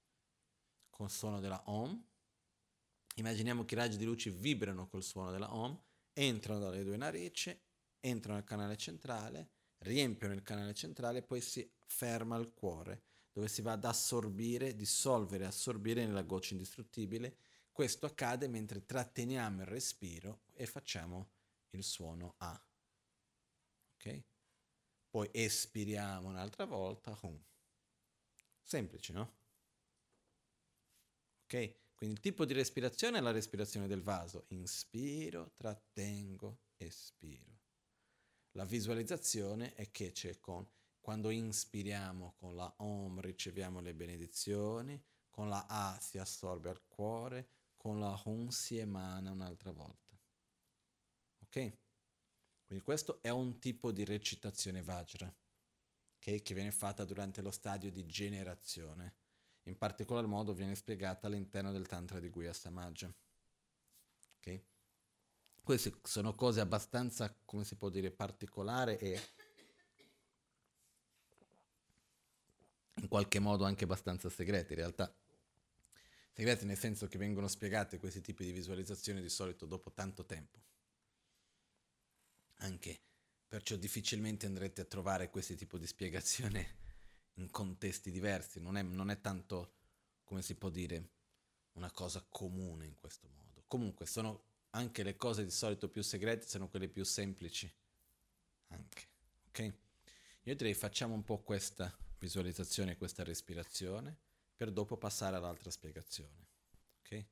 con il suono della Om. Immaginiamo che i raggi di luce vibrano col suono della Om, entrano dalle due narici, entrano nel canale centrale, riempiono il canale centrale e poi si ferma al cuore, dove si va ad assorbire, dissolvere, assorbire nella goccia indistruttibile. Questo accade mentre tratteniamo il respiro e facciamo il suono A. Ok? Poi espiriamo un'altra volta. Semplice, no? Ok? Quindi il tipo di respirazione è la respirazione del vaso. Inspiro, trattengo, espiro. La visualizzazione è che c'è con quando inspiriamo con la Om riceviamo le benedizioni, con la A si assorbe al cuore, con la Hum si emana un'altra volta. Ok? Quindi questo è un tipo di recitazione Vajra okay, che viene fatta durante lo stadio di generazione. In particolar modo viene spiegata all'interno del Tantra di Guya Samaja. Okay? Queste sono cose abbastanza, come si può dire, particolari e in qualche modo anche abbastanza segrete in realtà. Segrete nel senso che vengono spiegate questi tipi di visualizzazioni di solito dopo tanto tempo anche perciò difficilmente andrete a trovare questo tipo di spiegazione in contesti diversi, non è, non è tanto, come si può dire, una cosa comune in questo modo. Comunque sono anche le cose di solito più segrete, sono quelle più semplici. Anche, ok? Io direi facciamo un po' questa visualizzazione, questa respirazione, per dopo passare all'altra spiegazione. Ok?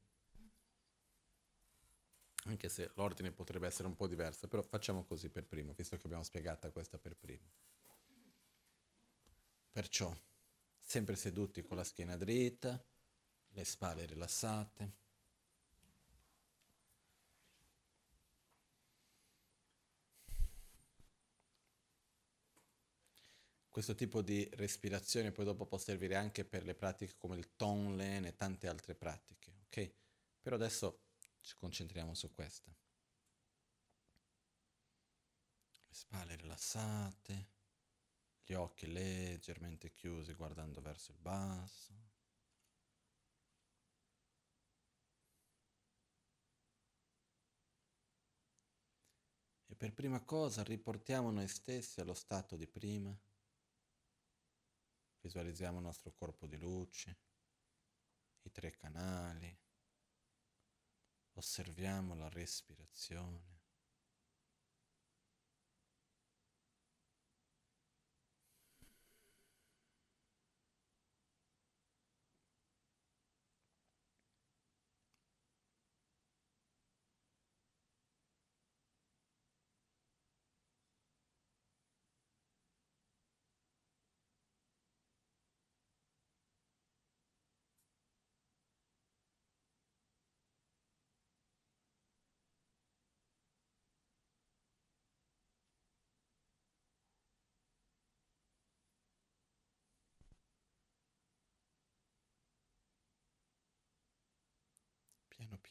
Anche se l'ordine potrebbe essere un po' diverso, però facciamo così per primo, visto che abbiamo spiegata questa per primo. Perciò, sempre seduti con la schiena dritta, le spalle rilassate. Questo tipo di respirazione poi dopo può servire anche per le pratiche come il Tonglen e tante altre pratiche, ok? Però adesso ci concentriamo su questa. Le spalle rilassate, gli occhi leggermente chiusi guardando verso il basso. E per prima cosa riportiamo noi stessi allo stato di prima. Visualizziamo il nostro corpo di luce, i tre canali, osserviamo la respirazione.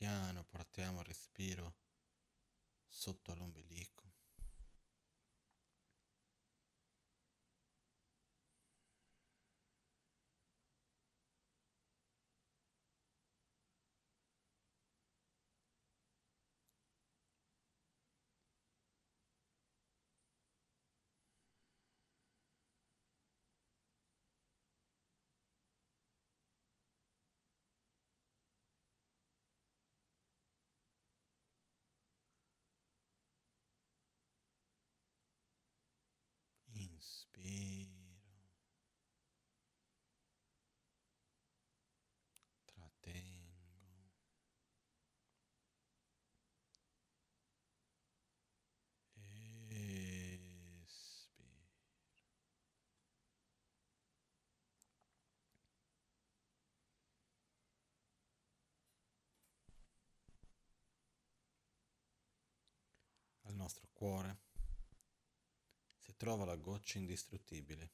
Piano portiamo il respiro sotto l'ombelico. Inspiro. Trattengo. Espiro. Al nostro cuore trova la goccia indistruttibile,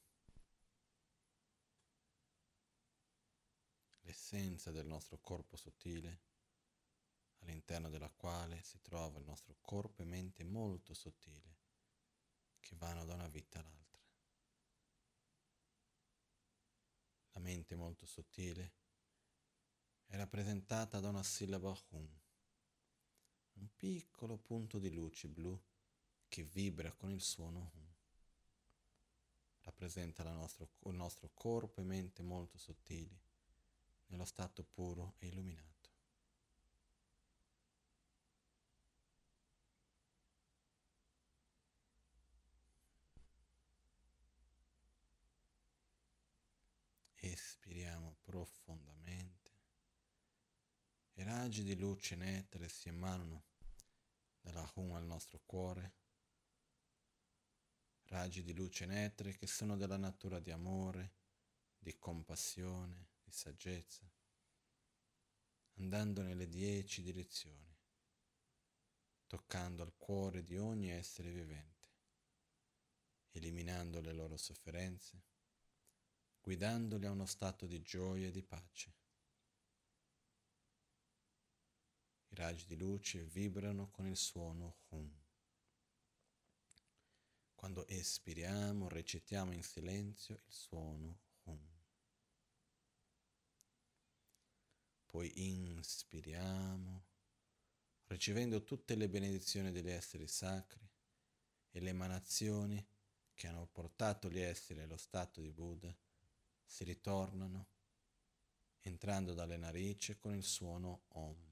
l'essenza del nostro corpo sottile, all'interno della quale si trova il nostro corpo e mente molto sottile, che vanno da una vita all'altra. La mente molto sottile è rappresentata da una sillaba Hum, un piccolo punto di luce blu che vibra con il suono Hum rappresenta nostro, il nostro corpo e mente molto sottili, nello stato puro e illuminato. Espiriamo profondamente raggi di luce nettare si emanano dalla Hum al nostro cuore raggi di luce nettere che sono della natura di amore, di compassione, di saggezza, andando nelle dieci direzioni, toccando al cuore di ogni essere vivente, eliminando le loro sofferenze, guidandoli a uno stato di gioia e di pace. I raggi di luce vibrano con il suono Hum. Quando espiriamo, recitiamo in silenzio il suono Hum. Poi inspiriamo, ricevendo tutte le benedizioni degli esseri sacri e le emanazioni che hanno portato gli esseri allo stato di Buddha, si ritornano entrando dalle narici con il suono Om.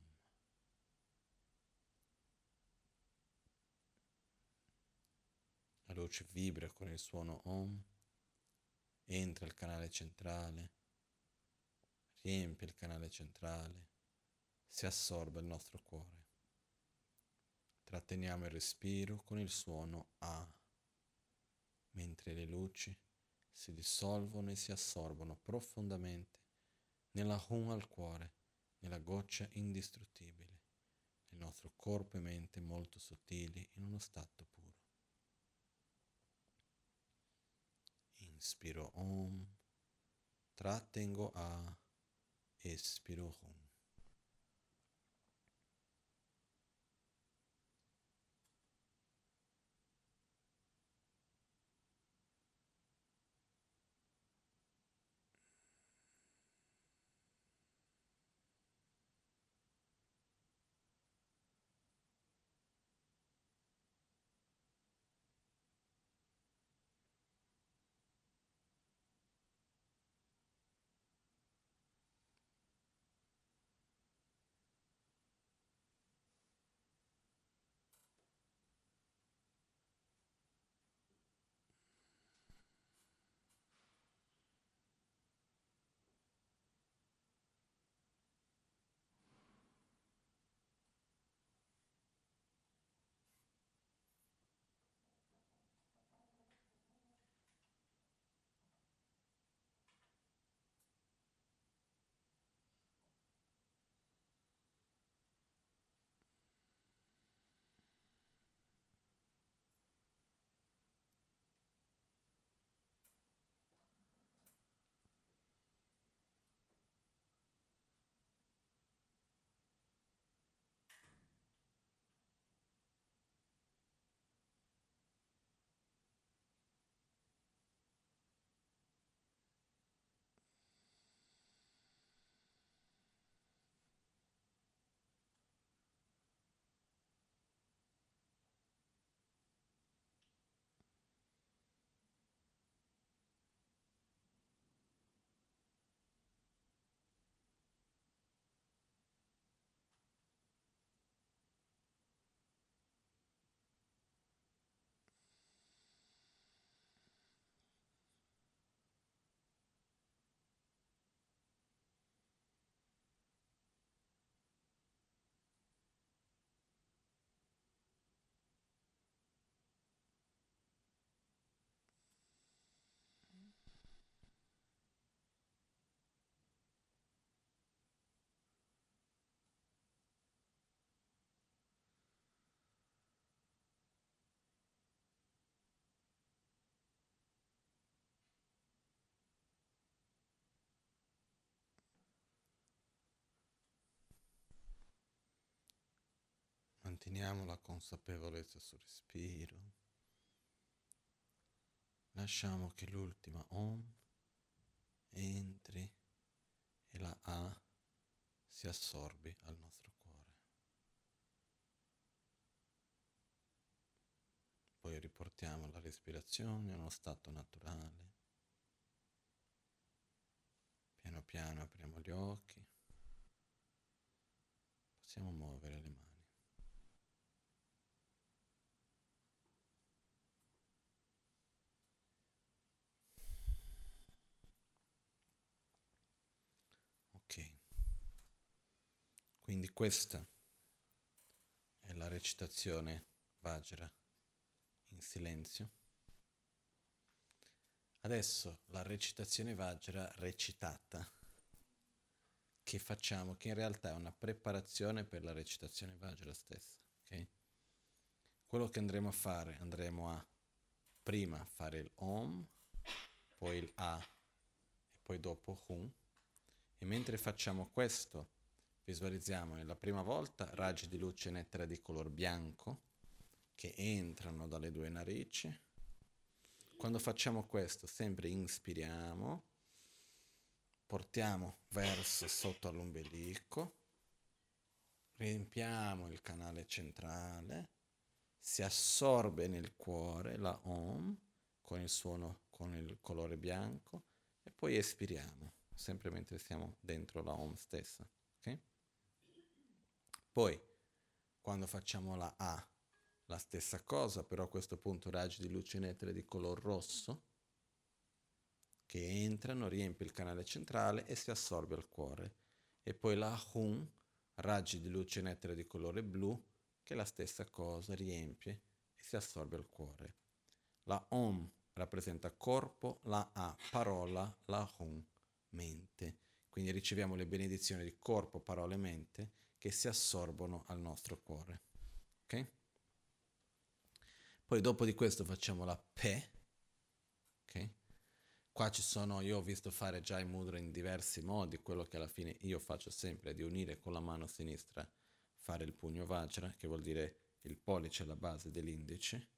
Luce vibra con il suono Om, entra il canale centrale, riempie il canale centrale, si assorbe il nostro cuore. Tratteniamo il respiro con il suono A, mentre le luci si dissolvono e si assorbono profondamente nella hum al cuore, nella goccia indistruttibile, nel nostro corpo e mente molto sottili in uno stato puro. Inspiro Om, trattengo A, espiro Hum. Manteniamo la consapevolezza sul respiro. Lasciamo che l'ultima Om entri e la A si assorbi al nostro cuore. Poi riportiamo la respirazione a uno stato naturale. Piano piano apriamo gli occhi. Possiamo muovere le mani. Quindi questa è la recitazione Vajra in silenzio. Adesso la recitazione Vajra recitata che facciamo, che in realtà è una preparazione per la recitazione Vajra stessa. Okay? Quello che andremo a fare, andremo a prima fare il Om, poi il A e poi dopo Hum. E mentre facciamo questo, Visualizziamo nella prima volta raggi di luce nettera di color bianco che entrano dalle due narici. Quando facciamo questo, sempre inspiriamo, portiamo verso sotto all'ombelico, riempiamo il canale centrale, si assorbe nel cuore la Om con il suono, con il colore bianco e poi espiriamo, sempre mentre siamo dentro la Om stessa. Okay? Poi, quando facciamo la A, la stessa cosa, però a questo punto raggi di luce nettere di color rosso che entrano, riempie il canale centrale e si assorbe al cuore. E poi la Hum, raggi di luce nettere di colore blu che la stessa cosa riempie e si assorbe al cuore. La Om rappresenta corpo, la A parola, la Hum mente. Quindi riceviamo le benedizioni di corpo, parola e mente che si assorbono al nostro cuore. Ok? Poi dopo di questo facciamo la Pe. Ok? Qua ci sono, io ho visto fare già i mudra in diversi modi, quello che alla fine io faccio sempre è di unire con la mano sinistra, fare il pugno vajra, che vuol dire il pollice alla base dell'indice,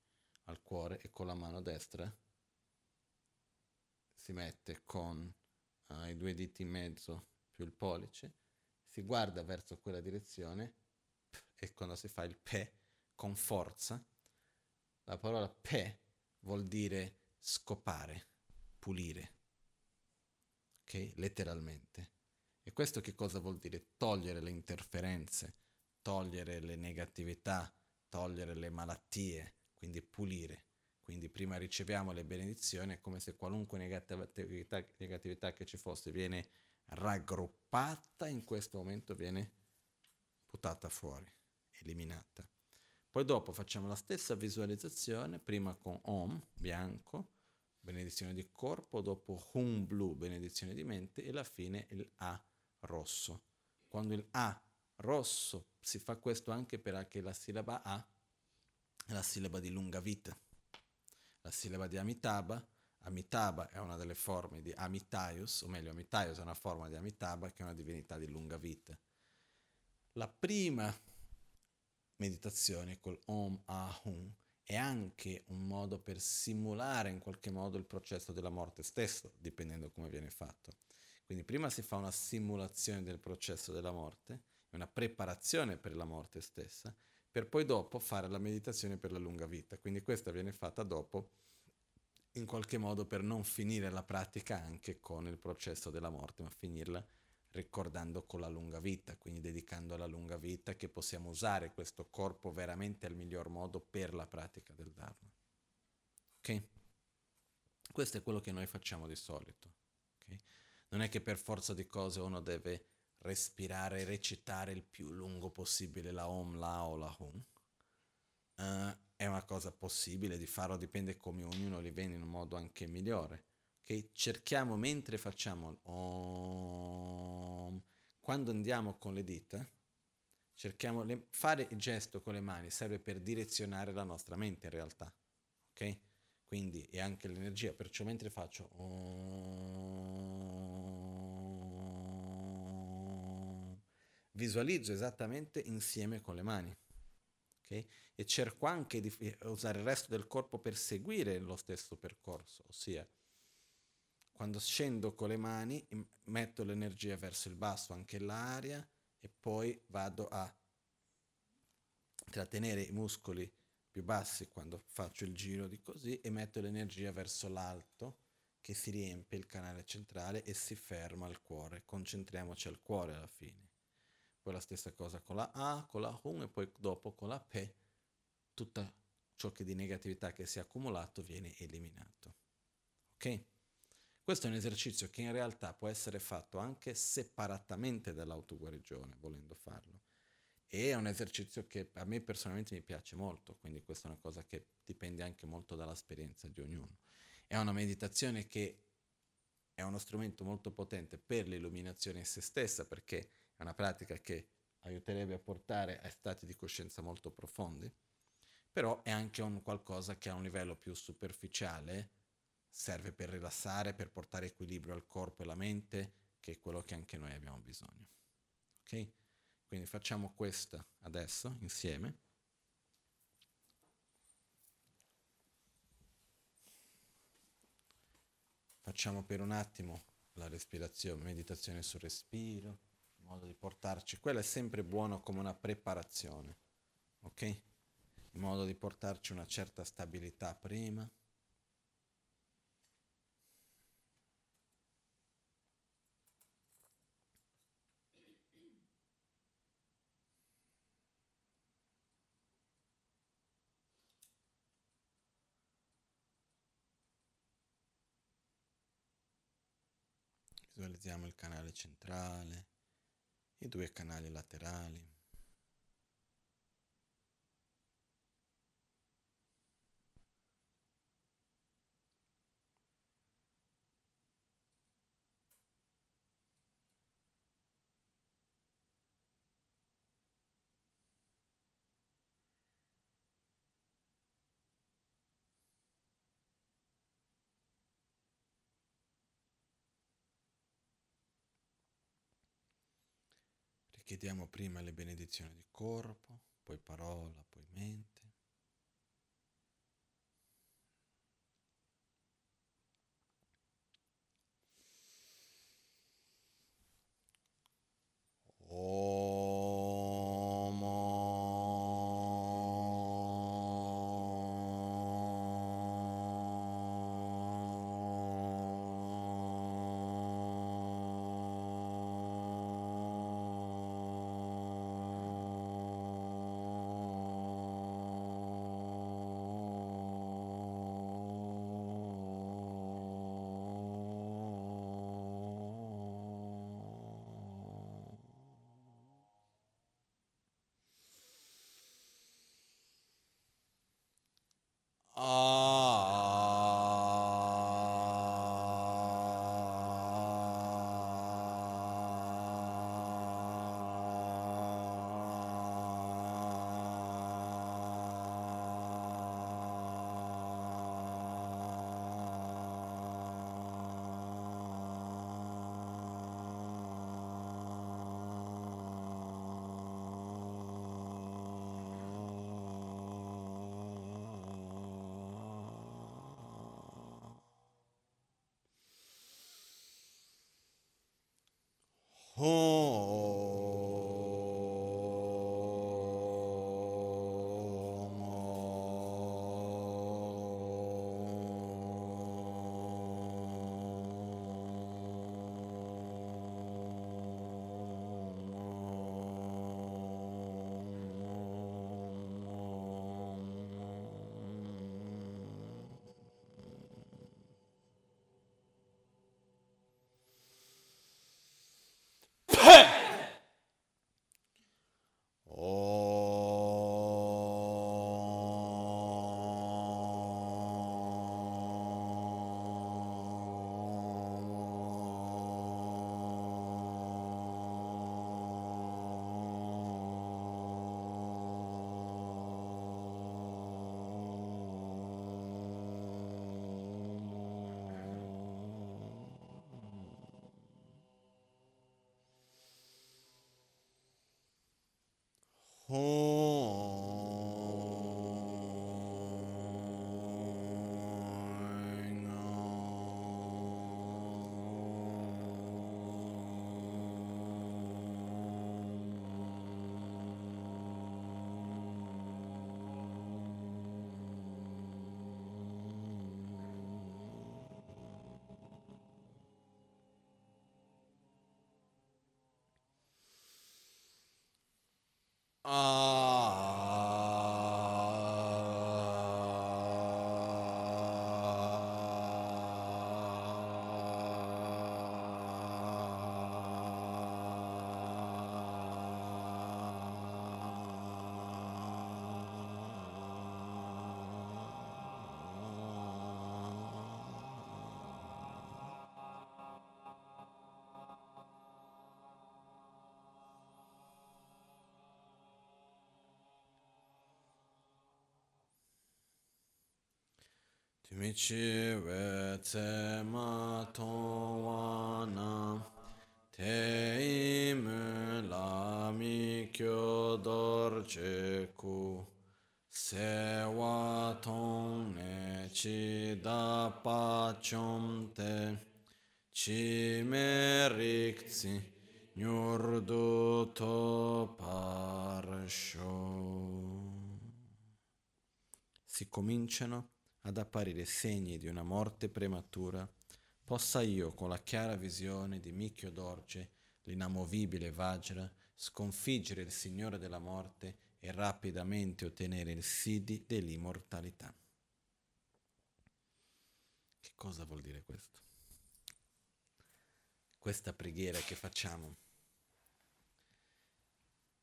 al cuore, e con la mano destra si mette con uh, i due diti in mezzo più il pollice, si guarda verso quella direzione e quando si fa il pe con forza, la parola pe vuol dire scopare pulire, ok? Letteralmente. E questo che cosa vuol dire? Togliere le interferenze, togliere le negatività, togliere le malattie, quindi pulire. Quindi prima riceviamo le benedizioni, è come se qualunque negatività, negatività che ci fosse viene raggruppata, in questo momento viene buttata fuori, eliminata. Poi dopo facciamo la stessa visualizzazione, prima con Om, bianco, benedizione di corpo, dopo Hum blu, benedizione di mente e alla fine il A rosso. Quando il A rosso si fa questo anche perché la sillaba A è la sillaba di lunga vita. La sillaba di Amitabha, Amitabha è una delle forme di Amitaios, o meglio Amitaios è una forma di Amitabha che è una divinità di lunga vita. La prima meditazione col Om Ahum è anche un modo per simulare in qualche modo il processo della morte stesso, dipendendo come viene fatto. Quindi prima si fa una simulazione del processo della morte, una preparazione per la morte stessa, per poi dopo fare la meditazione per la lunga vita. Quindi questa viene fatta dopo, in qualche modo per non finire la pratica anche con il processo della morte, ma finirla ricordando con la lunga vita, quindi dedicando alla lunga vita che possiamo usare questo corpo veramente al miglior modo per la pratica del Dharma. Ok? Questo è quello che noi facciamo di solito. Okay? Non è che per forza di cose uno deve respirare recitare il più lungo possibile la Om, la O, la Hum. Uh, è una cosa possibile di farlo, dipende come ognuno li vede in un modo anche migliore che cerchiamo mentre facciamo Om, quando andiamo con le dita, cerchiamo le, fare il gesto con le mani serve per direzionare la nostra mente in realtà, ok? Quindi è anche l'energia, perciò mentre faccio Om, visualizzo esattamente insieme con le mani. Okay? E cerco anche di usare il resto del corpo per seguire lo stesso percorso, ossia quando scendo con le mani metto l'energia verso il basso, anche l'aria, e poi vado a trattenere i muscoli più bassi quando faccio il giro di così e metto l'energia verso l'alto che si riempie il canale centrale e si ferma al cuore. Concentriamoci al cuore alla fine. Poi la stessa cosa con la A, con la Hum e poi dopo con la P. Tutto ciò che di negatività che si è accumulato viene eliminato. Ok? Questo è un esercizio che in realtà può essere fatto anche separatamente dall'autoguarigione, volendo farlo. E è un esercizio che a me personalmente mi piace molto, quindi questa è una cosa che dipende anche molto dall'esperienza di ognuno. È una meditazione che è uno strumento molto potente per l'illuminazione in se stessa, perché è una pratica che aiuterebbe a portare a stati di coscienza molto profondi, però è anche un qualcosa che a un livello più superficiale serve per rilassare, per portare equilibrio al corpo e alla mente, che è quello che anche noi abbiamo bisogno. Ok? Quindi facciamo questo adesso insieme. Facciamo per un attimo la respirazione, meditazione sul respiro, modo di portarci, quello è sempre buono come una preparazione, ok? In modo di portarci una certa stabilità prima. Visualizziamo il canale centrale, i due canali laterali. Chiediamo prima le benedizioni di corpo, poi parola, poi mente. home. home. 啊 Michi we tse ma tong wa te imu la mi kyo dor che ku se wa tong ne chi da pa chom te chi me rik tsi nyur du to par Si cominciano ad apparire segni di una morte prematura, possa io, con la chiara visione di Mikyo Dorje, l'inamovibile Vajra, sconfiggere il Signore della morte e rapidamente ottenere il Siddhi dell'immortalità. Che cosa vuol dire questo? Questa preghiera che facciamo.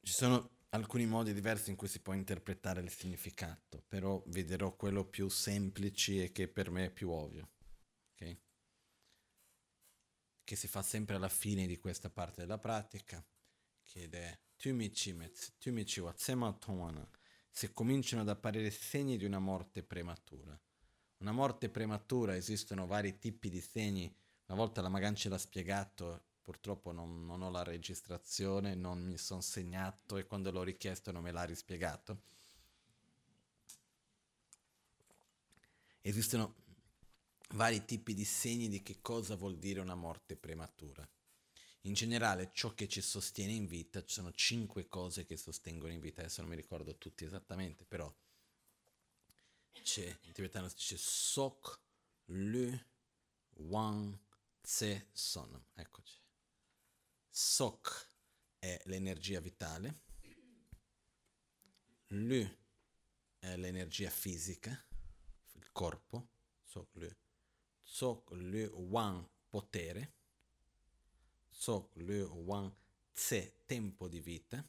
Ci sono alcuni modi diversi in cui si può interpretare il significato, però vedrò quello più semplice e che per me è più ovvio, ok? Che si fa sempre alla fine di questa parte della pratica, che è se cominciano ad apparire segni di una morte prematura. Una morte prematura esistono vari tipi di segni, una volta la Magan ce l'ha spiegato, purtroppo non, non ho la registrazione, non mi sono segnato e quando l'ho richiesto non me l'ha rispiegato. Esistono vari tipi di segni di che cosa vuol dire una morte prematura. In generale, ciò che ci sostiene in vita, ci sono cinque cose che sostengono in vita, adesso non mi ricordo tutti esattamente, però c'è, in tibetano si dice Sok, Lu, Wang, Tse, Sonam. Eccoci. Sok è l'energia vitale, Lu è l'energia fisica, il corpo, Sok, Lu, Sok, Lu, Wang, potere, Sok, Lu, Wang, Tse, tempo di vita,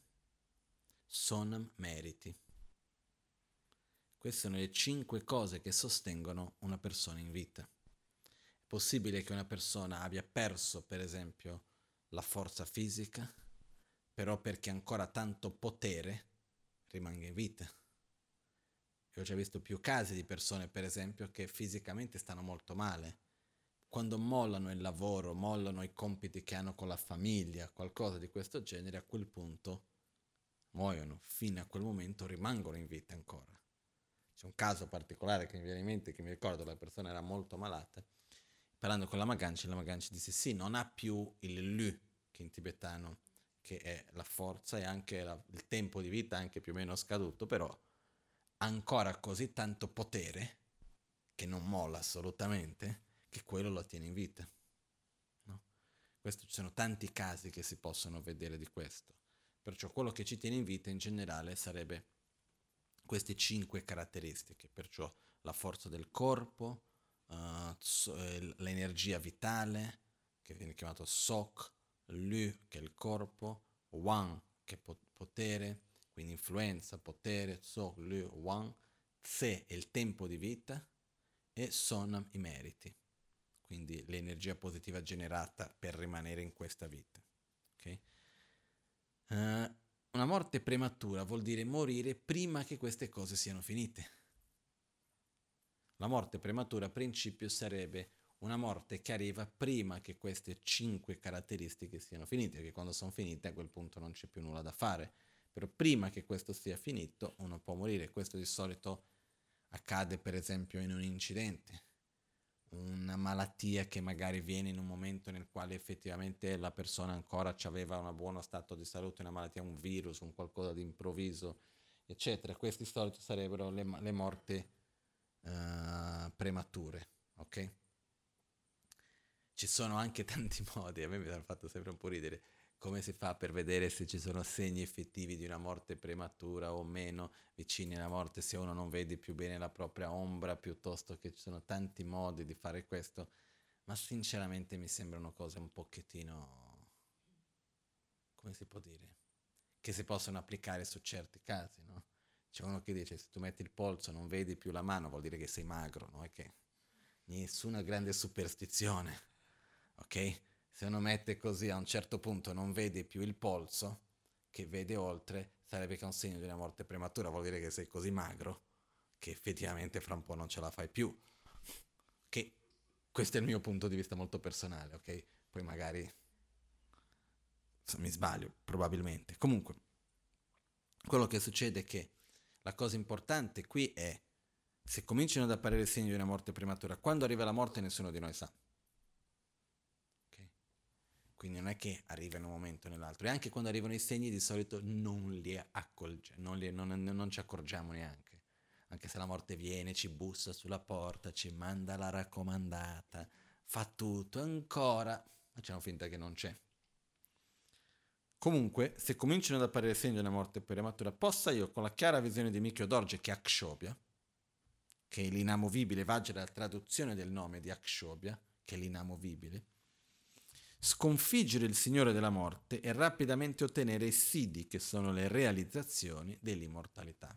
Sonam, meriti. Queste sono le cinque cose che sostengono una persona in vita. È possibile che una persona abbia perso, per esempio, la forza fisica, però perché ancora tanto potere rimanga in vita. Io ho già visto più casi di persone, per esempio, che fisicamente stanno molto male. Quando mollano il lavoro, mollano i compiti che hanno con la famiglia, qualcosa di questo genere, a quel punto muoiono. Fino a quel momento rimangono in vita ancora c'è un caso particolare che mi viene in mente, che mi ricordo la persona era molto malata, parlando con la Maganci, la Maganci disse sì, non ha più il Lu, che in tibetano, che è la forza e anche la, il tempo di vita anche più o meno scaduto, però ancora così tanto potere che non molla assolutamente, che quello lo tiene in vita. No? Questo, ci sono tanti casi che si possono vedere di questo. Perciò quello che ci tiene in vita in generale sarebbe queste cinque caratteristiche, perciò la forza del corpo, uh, l'energia vitale, che viene chiamato Sok, Lu, che è il corpo, Wang, che è potere, quindi influenza, potere, Sok, Lu, Wang, Tse è il tempo di vita e Sonam i meriti, quindi l'energia positiva generata per rimanere in questa vita. Okay? Uh, una morte prematura vuol dire morire prima che queste cose siano finite. La morte prematura a principio sarebbe una morte che arriva prima che queste cinque caratteristiche siano finite, perché quando sono finite a quel punto non c'è più nulla da fare. Però prima che questo sia finito uno può morire. Questo di solito accade per esempio in un incidente una malattia che magari viene in un momento nel quale effettivamente la persona ancora aveva un buono stato di salute, una malattia, un virus, un qualcosa di improvviso, eccetera. Questi solito sarebbero le, le morti uh, premature, ok? Ci sono anche tanti modi, a me mi hanno fatto sempre un po' ridere come si fa per vedere se ci sono segni effettivi di una morte prematura o meno vicini alla morte, se uno non vede più bene la propria ombra, piuttosto che ci sono tanti modi di fare questo, ma sinceramente mi sembrano cose un pochettino, come si può dire, che si possono applicare su certi casi, no? C'è uno che dice se tu metti il polso non vedi più la mano, vuol dire che sei magro, no? È che nessuna grande superstizione, ok? se uno mette così a un certo punto non vede più il polso, che vede oltre, sarebbe che è un segno di una morte prematura, vuol dire che sei così magro che effettivamente fra un po' non ce la fai più. Che questo è il mio punto di vista molto personale, ok? Poi magari mi sbaglio, probabilmente. Comunque, quello che succede è che la cosa importante qui è se cominciano ad apparire segni di una morte prematura, quando arriva la morte nessuno di noi sa. Quindi non è che arriva in un momento o nell'altro, e anche quando arrivano i segni di solito non li accorgiamo, non, li, non, non ci accorgiamo neanche, anche se la morte viene, ci bussa sulla porta, ci manda la raccomandata, fa tutto, ancora facciamo finta che non c'è. Comunque, se cominciano ad apparire segni di una morte prematura, possa io, con la chiara visione di Mikio Dorje, che è Akshobhya, che è l'inamovibile, vagge la traduzione del nome di Akshobhya, che è l'inamovibile, sconfiggere il Signore della morte e rapidamente ottenere i sidi, che sono le realizzazioni dell'immortalità.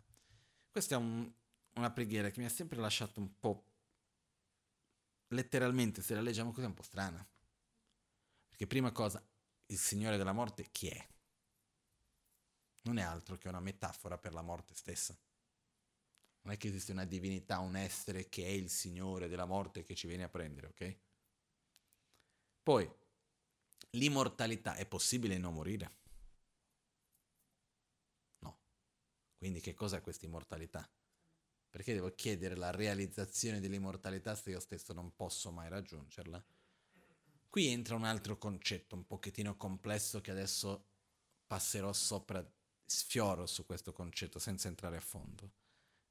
Questa è un, una preghiera che mi ha sempre lasciato un po', letteralmente, se la leggiamo così, è un po' strana. Perché prima cosa, il Signore della morte chi è? Non è altro che una metafora per la morte stessa. Non è che esiste una divinità, un essere che è il Signore della morte che ci viene a prendere, ok? Poi, L'immortalità è possibile non morire? No. Quindi che cos'è questa immortalità? Perché devo chiedere la realizzazione dell'immortalità se io stesso non posso mai raggiungerla? Qui entra un altro concetto un pochettino complesso che adesso passerò sopra, sfioro su questo concetto senza entrare a fondo.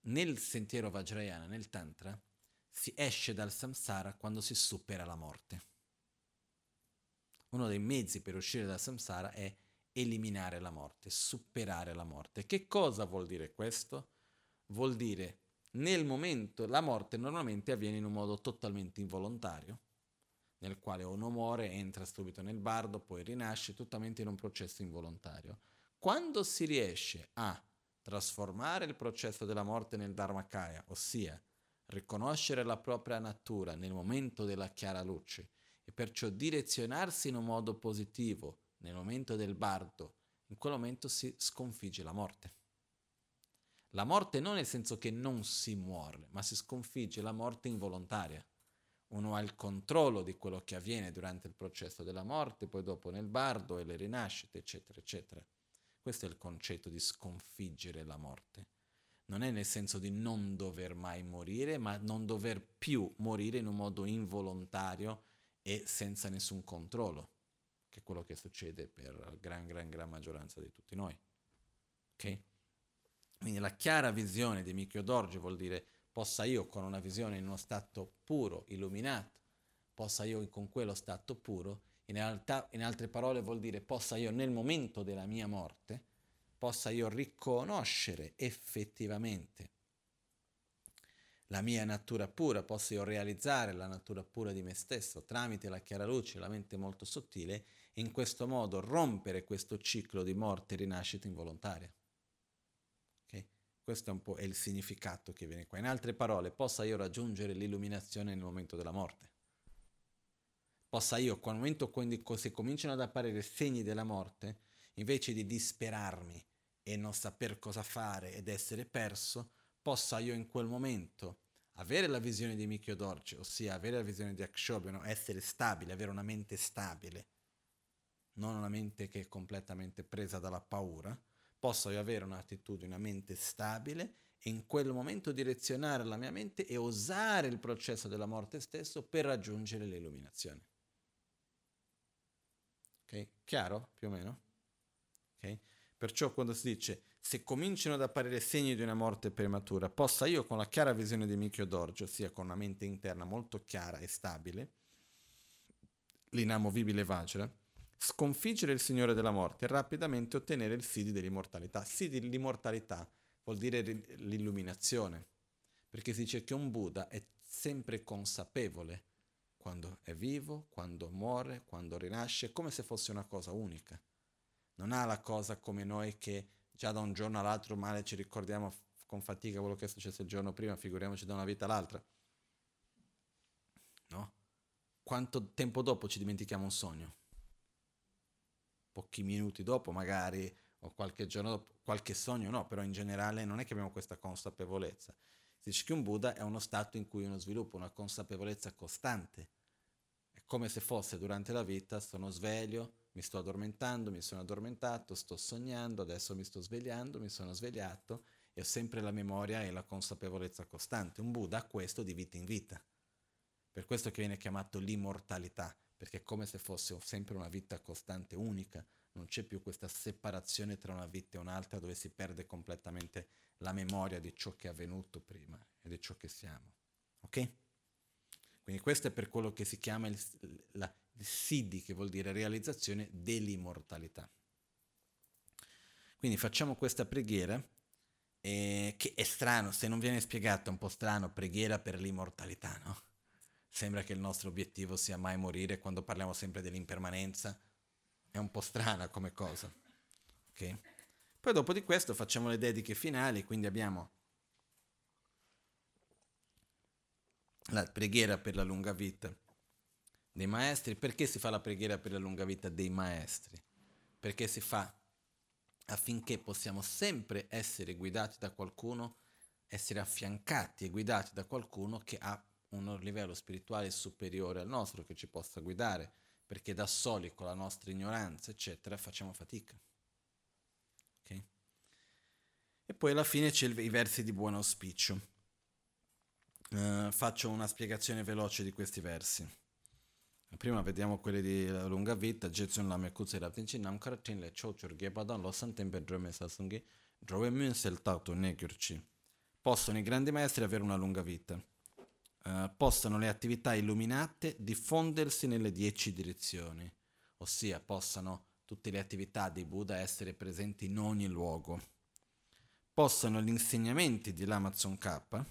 Nel sentiero Vajrayana, nel Tantra, si esce dal samsara quando si supera la morte. Uno dei mezzi per uscire dal samsara è eliminare la morte, superare la morte. Che cosa vuol dire questo? Vuol dire nel momento la morte normalmente avviene in un modo totalmente involontario, nel quale uno muore, entra subito nel bardo, poi rinasce, totalmente in un processo involontario. Quando si riesce a trasformare il processo della morte nel Dharmakaya, ossia riconoscere la propria natura nel momento della chiara luce e perciò direzionarsi in un modo positivo nel momento del bardo, in quel momento si sconfigge la morte. La morte non nel senso che non si muore, ma si sconfigge la morte involontaria. Uno ha il controllo di quello che avviene durante il processo della morte, poi dopo nel bardo e le rinascite, eccetera, eccetera. Questo è il concetto di sconfiggere la morte. Non è nel senso di non dover mai morire, ma non dover più morire in un modo involontario e senza nessun controllo, che è quello che succede per la gran, gran, gran maggioranza di tutti noi. Ok? Quindi la chiara visione di Mikio Dorje vuol dire possa io con una visione in uno stato puro, illuminato, possa io con quello stato puro, in, realtà, in altre parole vuol dire possa io nel momento della mia morte, possa io riconoscere effettivamente la mia natura pura, possa io realizzare la natura pura di me stesso tramite la chiara luce, la mente molto sottile, e in questo modo rompere questo ciclo di morte e rinascita involontaria. Questo è un po' il significato che viene qua. In altre parole, possa io raggiungere l'illuminazione nel momento della morte. Possa io, qual momento quando se cominciano ad apparire segni della morte, invece di disperarmi e non saper cosa fare ed essere perso, possa io in quel momento avere la visione di Mikio Dorje, ossia avere la visione di Akshobhino, essere stabile, avere una mente stabile, non una mente che è completamente presa dalla paura, possa io avere un'attitudine, una mente stabile e in quel momento direzionare la mia mente e usare il processo della morte stesso per raggiungere l'illuminazione. Ok? Chiaro più o meno? Ok? Perciò quando si dice se cominciano ad apparire segni di una morte prematura, possa io con la chiara visione di Mikio Dorje, ossia con una mente interna molto chiara e stabile, l'inamovibile Vajra, sconfiggere il Signore della morte e rapidamente ottenere il Sidi dell'immortalità. Sidi dell'immortalità vuol dire l'illuminazione, perché si dice che un Buddha è sempre consapevole quando è vivo, quando muore, quando rinasce, come se fosse una cosa unica. Non ha la cosa come noi che già da un giorno all'altro male ci ricordiamo con fatica quello che è successo il giorno prima, figuriamoci da una vita all'altra. No? Quanto tempo dopo ci dimentichiamo un sogno? Pochi minuti dopo magari, o qualche giorno dopo, qualche sogno no, però in generale non è che abbiamo questa consapevolezza. Si dice che un Buddha è uno stato in cui uno sviluppa una consapevolezza costante. È come se fosse durante la vita, sono sveglio, mi sto addormentando, mi sono addormentato, sto sognando, adesso mi sto svegliando, mi sono svegliato e ho sempre la memoria e la consapevolezza costante. Un Buddha ha questo di vita in vita. Per questo che viene chiamato l'immortalità, perché è come se fosse sempre una vita costante, unica. Non c'è più questa separazione tra una vita e un'altra dove si perde completamente la memoria di ciò che è avvenuto prima e di ciò che siamo. Ok? Quindi questo è per quello che si chiama il, la, Siddhi, che vuol dire realizzazione dell'immortalità. Quindi facciamo questa preghiera, eh, che è strano, se non viene spiegata, è un po' strano, preghiera per l'immortalità, no? Sembra che il nostro obiettivo sia mai morire quando parliamo sempre dell'impermanenza. È un po' strana come cosa. Ok? Poi dopo di questo facciamo le dediche finali, quindi abbiamo la preghiera per la lunga vita dei maestri. Perché si fa la preghiera per la lunga vita dei maestri? Perché si fa affinché possiamo sempre essere guidati da qualcuno, essere affiancati e guidati da qualcuno che ha un livello spirituale superiore al nostro, che ci possa guidare perché da soli con la nostra ignoranza, eccetera, facciamo fatica. Okay? E poi alla fine c'è il, i versi di buon auspicio. Uh, faccio una spiegazione veloce di questi versi. Prima vediamo quelli di lunga vita, Jetsun Lame Kutse Raptinci Namkara Tinle Chochur Gebadan Losan Tempe Drome Sasungi Drove Mun Seltato Negurci. Possono i grandi maestri avere una lunga vita eh, possano le attività illuminate diffondersi nelle dieci direzioni, ossia possano tutte le attività di Buddha essere presenti in ogni luogo. Possano gli insegnamenti di L'Amazon K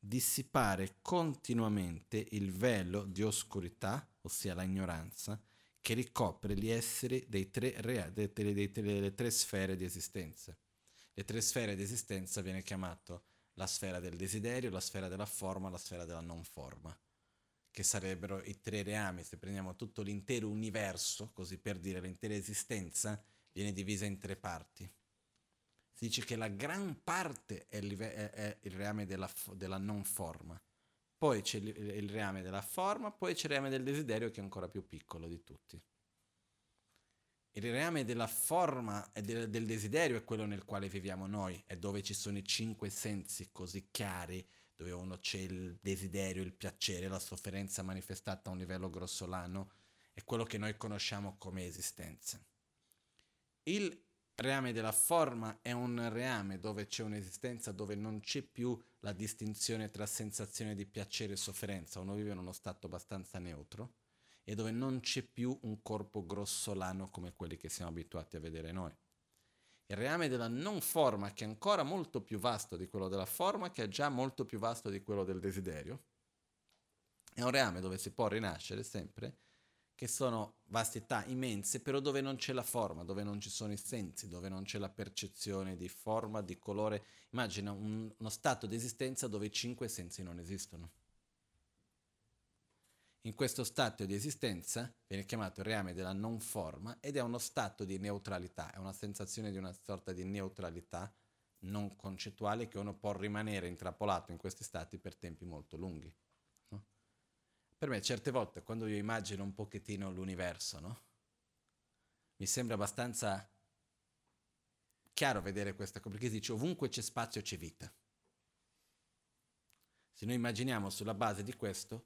dissipare continuamente il velo di oscurità, ossia la ignoranza, che ricopre gli esseri dei tre, rea, dei, dei, dei, delle tre sfere di esistenza. Le tre sfere di esistenza viene chiamato la sfera del desiderio, la sfera della forma, la sfera della non forma, che sarebbero i tre reami. Se prendiamo tutto l'intero universo, così per dire l'intera esistenza, viene divisa in tre parti. Si dice che la gran parte è il, è, è il reame della, della, non forma, poi c'è il, il reame della forma, poi c'è il reame del desiderio che è ancora più piccolo di tutti. Il reame della forma e del, del, desiderio è quello nel quale viviamo noi, è dove ci sono i cinque sensi così chiari, dove uno c'è il desiderio, il piacere, la sofferenza manifestata a un livello grossolano, è quello che noi conosciamo come esistenza. Il reame della forma è un reame dove c'è un'esistenza dove non c'è più la distinzione tra sensazione di piacere e sofferenza, uno vive in uno stato abbastanza neutro e dove non c'è più un corpo grossolano come quelli che siamo abituati a vedere noi. Il reame della non forma, che è ancora molto più vasto di quello della forma, che è già molto più vasto di quello del desiderio, è un reame dove si può rinascere sempre, che sono vastità immense, però dove non c'è la forma, dove non ci sono i sensi, dove non c'è la percezione di forma, di colore. Immagina un, uno stato di esistenza dove i cinque sensi non esistono. In questo stato di esistenza viene chiamato il reame della non forma ed è uno stato di neutralità, è una sensazione di una sorta di neutralità non concettuale che uno può rimanere intrappolato in questi stati per tempi molto lunghi. No? Per me certe volte quando io immagino un pochettino l'universo, no? mi sembra abbastanza chiaro vedere questa cosa, perché dice ovunque c'è spazio c'è vita. Se noi immaginiamo sulla base di questo,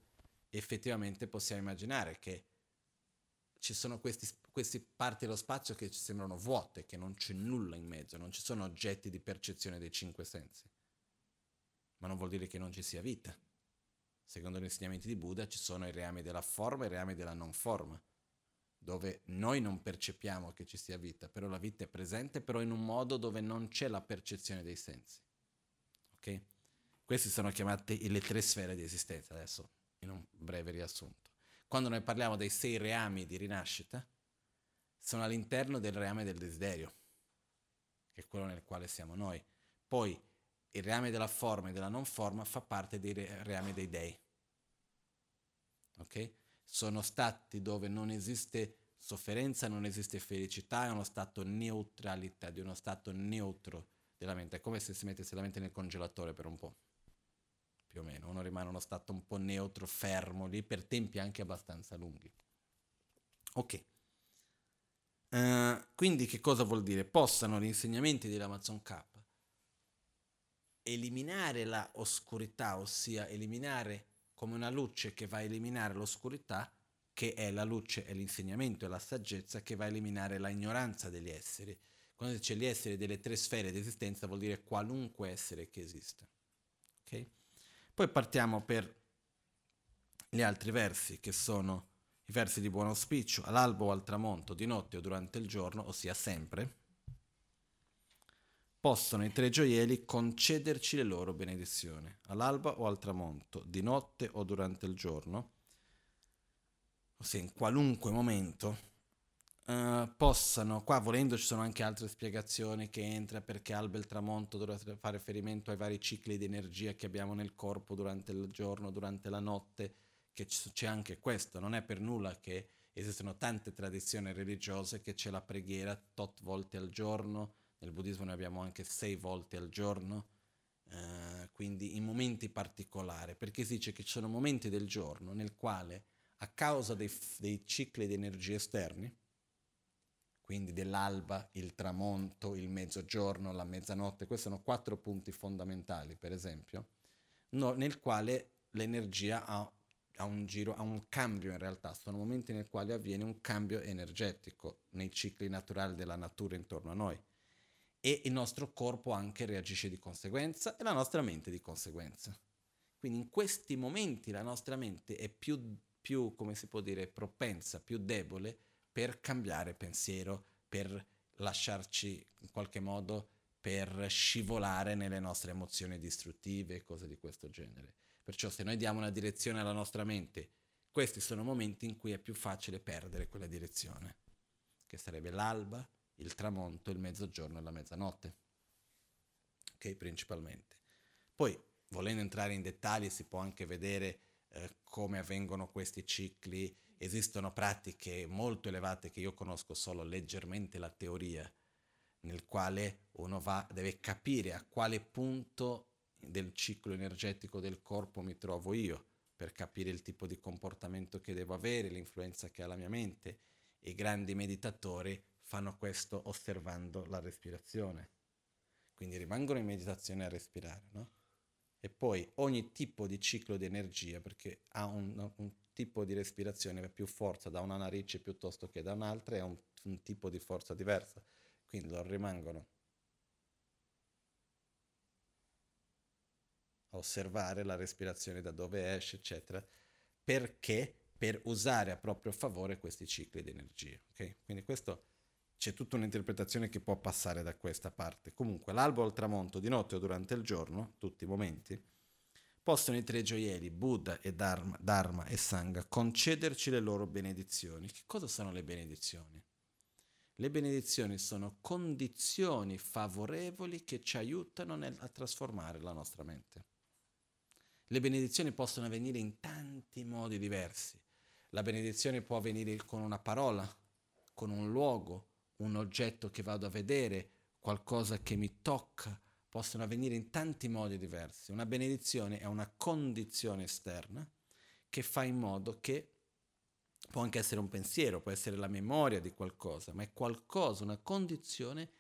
effettivamente possiamo immaginare che ci sono queste parti dello spazio che ci sembrano vuote, che non c'è nulla in mezzo, non ci sono oggetti di percezione dei cinque sensi. Ma non vuol dire che non ci sia vita. Secondo gli insegnamenti di Buddha ci sono i reami della forma e i reami della non forma, dove noi non percepiamo che ci sia vita, però la vita è presente, però in un modo dove non c'è la percezione dei sensi. Ok? Queste sono chiamate le tre sfere di esistenza. Adesso in un breve riassunto. Quando noi parliamo dei sei reami di rinascita, sono all'interno del reame del desiderio, che è quello nel quale siamo noi. Poi il reame della forma e della non forma fa parte dei reami dei dei. Ok? Sono stati dove non esiste sofferenza, non esiste felicità, è uno stato neutralità, di uno stato neutro della mente. È come se si mettesse la mente nel congelatore per un po' più o meno, uno rimane uno stato un po' neutro, fermo lì per tempi anche abbastanza lunghi. Ok. Uh, quindi che cosa vuol dire? Possano gli insegnamenti dell'Amazon K eliminare la oscurità, ossia eliminare come una luce che va a eliminare l'oscurità, che è la luce, è l'insegnamento, è la saggezza che va a eliminare la ignoranza degli esseri. Quando dice gli esseri delle tre sfere di esistenza vuol dire qualunque essere che esista. Okay? Poi partiamo per gli altri versi, che sono i versi di buon auspicio, all'albo o al tramonto, di notte o durante il giorno, ossia sempre, possono i tre gioielli concederci le loro benedizioni, all'alba o al tramonto, di notte o durante il giorno, ossia in qualunque momento, Uh, possano, qua volendo ci sono anche altre spiegazioni che entra perché alba il tramonto dovrebbe fare riferimento ai vari cicli di energia che abbiamo nel corpo durante il giorno, durante la notte, che c'è anche questo, non è per nulla che esistono tante tradizioni religiose che c'è la preghiera tot volte al giorno, nel buddismo ne abbiamo anche sei volte al giorno, uh, quindi in momenti particolari, perché si dice che ci sono momenti del giorno nel quale a causa dei, dei cicli di energia esterni, quindi dell'alba, il tramonto, il mezzogiorno, la mezzanotte, questi sono quattro punti fondamentali, per esempio, no, nel quale l'energia ha, ha, un giro, ha un cambio in realtà, sono momenti nel quali avviene un cambio energetico nei cicli naturali della natura intorno a noi. E il nostro corpo anche reagisce di conseguenza e la nostra mente di conseguenza. Quindi in questi momenti la nostra mente è più, più come si può dire, propensa, più debole per cambiare pensiero, per lasciarci in qualche modo per scivolare nelle nostre emozioni distruttive e cose di questo genere. Perciò se noi diamo una direzione alla nostra mente, questi sono momenti in cui è più facile perdere quella direzione, che sarebbe l'alba, il tramonto, il mezzogiorno e la mezzanotte. Ok, principalmente. Poi, volendo entrare in dettagli, si può anche vedere eh, come avvengono questi cicli. Esistono pratiche molto elevate che io conosco solo leggermente la teoria, nel quale uno va, deve capire a quale punto del ciclo energetico del corpo mi trovo io, per capire il tipo di comportamento che devo avere, l'influenza che ha la mia mente. I grandi meditatori fanno questo osservando la respirazione. Quindi rimangono in meditazione a respirare, no? E poi ogni tipo di ciclo di energia, perché ha un, un tipo di respirazione più forza da una narice piuttosto che da un'altra, è un, un tipo di forza diversa. Quindi loro rimangono a osservare la respirazione da dove esce, eccetera, perché per usare a proprio favore questi cicli di energia. Okay? Quindi questo c'è tutta un'interpretazione che può passare da questa parte. Comunque, l'albo al tramonto, di notte o durante il giorno, tutti i momenti, possono i tre gioielli, Buddha e Dharma, Dharma e Sangha, concederci le loro benedizioni. Che cosa sono le benedizioni? Le benedizioni sono condizioni favorevoli che ci aiutano nel, a trasformare la nostra mente. Le benedizioni possono avvenire in tanti modi diversi. La benedizione può avvenire con una parola, con un luogo, un oggetto che vado a vedere, qualcosa che mi tocca, possono avvenire in tanti modi diversi. Una benedizione è una condizione esterna che fa in modo che può anche essere un pensiero, può essere la memoria di qualcosa, ma è qualcosa, una condizione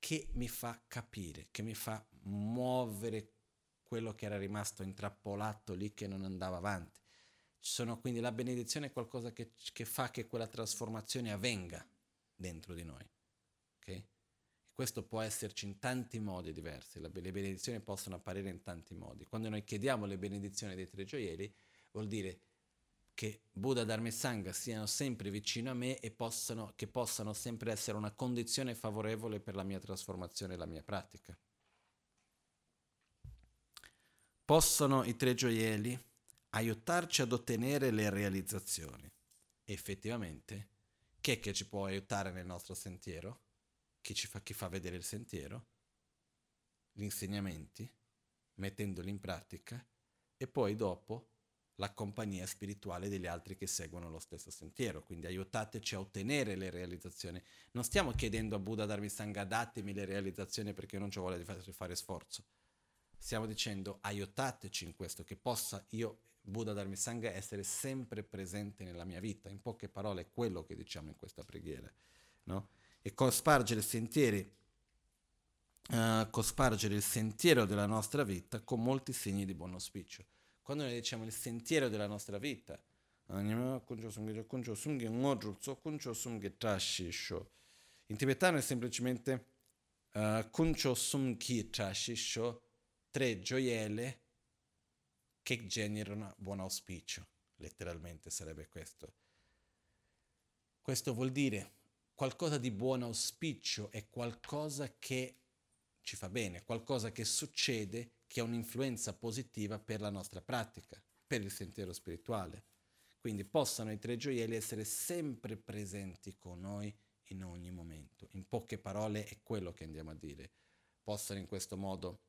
che mi fa capire, che mi fa muovere quello che era rimasto intrappolato lì che non andava avanti. Sono, quindi la benedizione è qualcosa che, che fa che quella trasformazione avvenga dentro di noi. Okay? Questo può esserci in tanti modi diversi, le benedizioni possono apparire in tanti modi. Quando noi chiediamo le benedizioni dei tre gioielli, vuol dire che Buddha, Dharma e Sangha siano sempre vicino a me e possano, che possano sempre essere una condizione favorevole per la mia trasformazione e la mia pratica. Possono i tre gioielli aiutarci ad ottenere le realizzazioni. Effettivamente, chi è che ci può aiutare nel nostro sentiero? Chi, ci fa, chi fa vedere il sentiero? Gli insegnamenti, mettendoli in pratica, e poi dopo la compagnia spirituale degli altri che seguono lo stesso sentiero. Quindi aiutateci a ottenere le realizzazioni. Non stiamo chiedendo a Buddha darmi sangha, datemi le realizzazioni perché non ci vuole fare sforzo. Stiamo dicendo aiutateci in questo, che possa io Buddha Dharma Sangha essere sempre presente nella mia vita. In poche parole è quello che diciamo in questa preghiera. No? E cospargere sentieri, uh, cospargere il sentiero della nostra vita con molti segni di buon auspicio. Quando noi diciamo il sentiero della nostra vita, in tibetano è semplicemente uh, tre gioielle che generano buon auspicio, letteralmente sarebbe questo. Questo vuol dire qualcosa di buon auspicio è qualcosa che ci fa bene, qualcosa che succede che ha un'influenza positiva per la nostra pratica, per il sentiero spirituale. Quindi possano i tre gioielli essere sempre presenti con noi in ogni momento. In poche parole è quello che andiamo a dire. Possano in questo modo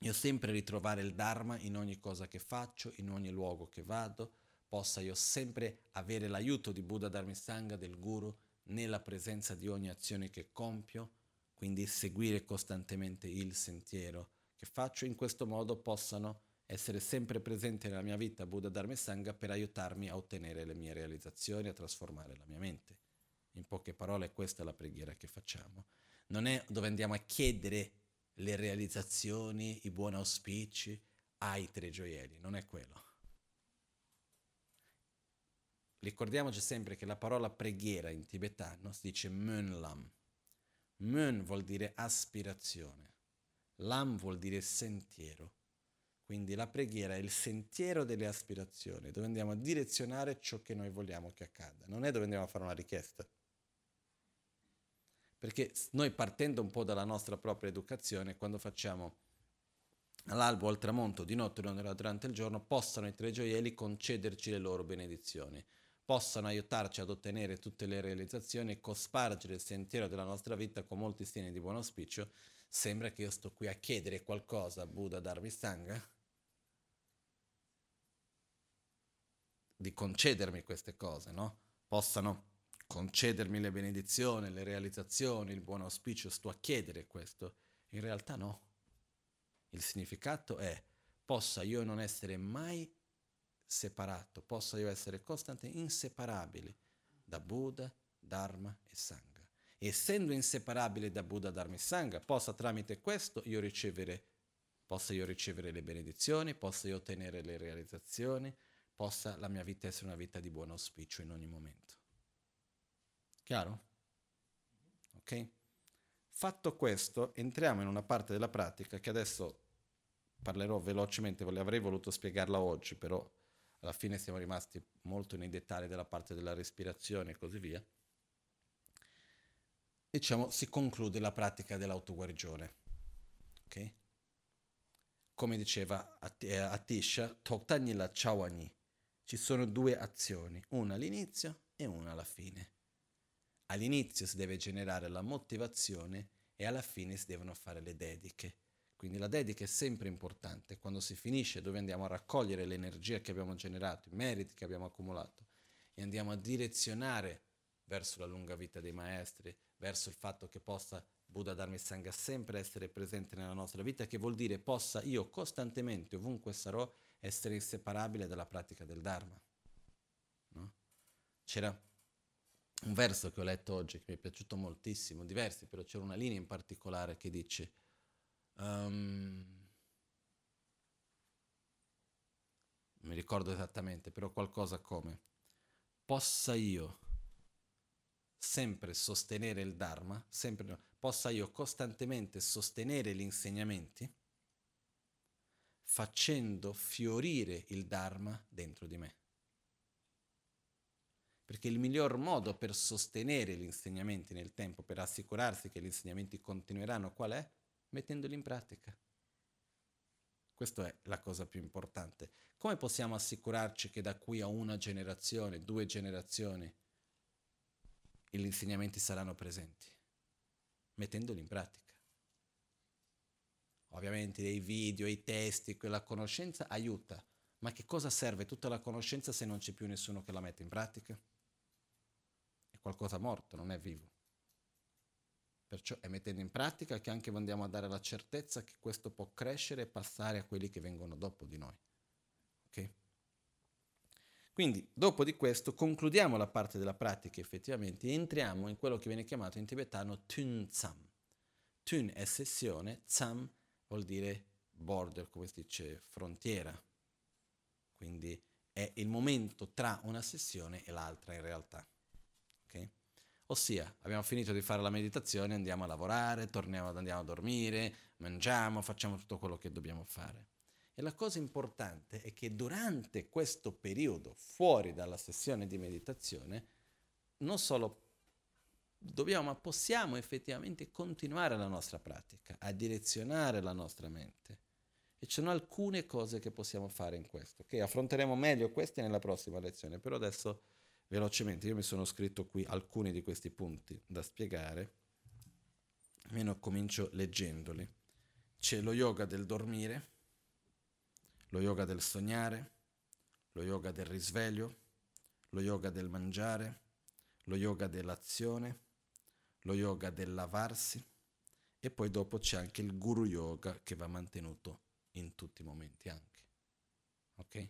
io sempre ritrovare il Dharma in ogni cosa che faccio, in ogni luogo che vado, possa io sempre avere l'aiuto di Buddha Dharma Sangha, del Guru, nella presenza di ogni azione che compio, quindi seguire costantemente il sentiero che faccio, in questo modo possano essere sempre presente nella mia vita Buddha Dharma e Sangha per aiutarmi a ottenere le mie realizzazioni, a trasformare la mia mente. In poche parole questa è la preghiera che facciamo. Non è dove andiamo a chiedere le realizzazioni, i buoni auspici ai tre gioielli, non è quello. Ricordiamoci sempre che la parola preghiera in tibetano si dice Mönlam. Mön vuol dire aspirazione, Lam vuol dire sentiero. Quindi la preghiera è il sentiero delle aspirazioni, dove andiamo a direzionare ciò che noi vogliamo che accada, non è dove andiamo a fare una richiesta. Perché noi partendo un po' dalla nostra propria educazione, quando facciamo all'albo al tramonto, di notte o durante il giorno, possano i tre gioielli concederci le loro benedizioni, possano aiutarci ad ottenere tutte le realizzazioni e cospargere il sentiero della nostra vita con molti segni di buon auspicio, sembra che io sto qui a chiedere qualcosa a Buddha Dharmistanga di concedermi queste cose, no? Possano concedermi le benedizioni, le realizzazioni, il buon auspicio, sto a chiedere questo. In realtà no. Il significato è possa io non essere mai separato, possa io essere costantemente inseparabile da Buddha, Dharma e Sangha. Essendo inseparabile da Buddha, Dharma e Sangha, possa tramite questo io ricevere, possa io ricevere le benedizioni, possa io ottenere le realizzazioni, possa la mia vita essere una vita di buon auspicio in ogni momento. Chiaro? Ok? Fatto questo, entriamo in una parte della pratica che adesso parlerò velocemente, avrei voluto spiegarla oggi, però alla fine siamo rimasti molto nei dettagli della parte della respirazione e così via. Diciamo, si conclude la pratica dell'autoguarigione. Ok? Come diceva Atisha, Toktani la Chawani. Ci sono due azioni, una all'inizio e una alla fine. All'inizio si deve generare la motivazione e alla fine si devono fare le dediche. Quindi la dedica è sempre importante. Quando si finisce dove andiamo a raccogliere l'energia che abbiamo generato, i meriti che abbiamo accumulato e andiamo a direzionare verso la lunga vita dei maestri, verso il fatto che possa Buddha Dharma Sangha sempre essere presente nella nostra vita, che vuol dire possa io costantemente, ovunque sarò, essere inseparabile dalla pratica del Dharma. No? C'era un verso che ho letto oggi che mi è piaciuto moltissimo, diversi, però c'era una linea in particolare che dice um, non mi ricordo esattamente, però qualcosa come possa io sempre sostenere il Dharma, sempre, possa io costantemente sostenere gli insegnamenti facendo fiorire il Dharma dentro di me. Perché il miglior modo per sostenere gli insegnamenti nel tempo, per assicurarsi che gli insegnamenti continueranno, qual è? Mettendoli in pratica. Questa è la cosa più importante. Come possiamo assicurarci che da qui a una generazione, due generazioni, gli insegnamenti saranno presenti? Mettendoli in pratica. Ovviamente i video, i testi, quella conoscenza aiuta, ma che cosa serve tutta la conoscenza se non c'è più nessuno che la mette in pratica? È qualcosa morto, non è vivo. Perciò è mettendo in pratica che anche andiamo a dare la certezza che questo può crescere e passare a quelli che vengono dopo di noi. Ok? Quindi, dopo di questo, concludiamo la parte della pratica effettivamente e entriamo in quello che viene chiamato in tibetano Tun Tsam. Tun è sessione, Tsam vuol dire border, come si dice, frontiera. Quindi è il momento tra una sessione e l'altra in realtà. Okay? Ossia, abbiamo finito di fare la meditazione, andiamo a lavorare, torniamo, andiamo a dormire, mangiamo, facciamo tutto quello che dobbiamo fare. E la cosa importante è che durante questo periodo, fuori dalla sessione di meditazione, non solo dobbiamo, ma possiamo effettivamente continuare la nostra pratica, a direzionare la nostra mente. E ci sono alcune cose che possiamo fare in questo, che affronteremo meglio queste nella prossima lezione, però adesso velocemente io mi sono scritto qui alcuni di questi punti da spiegare, almeno comincio leggendoli. C'è lo yoga del dormire, lo yoga del sognare, lo yoga del risveglio, lo yoga del mangiare, lo yoga dell'azione, lo yoga del lavarsi e poi dopo c'è anche il guru yoga che va mantenuto in tutti i momenti anche. Ok?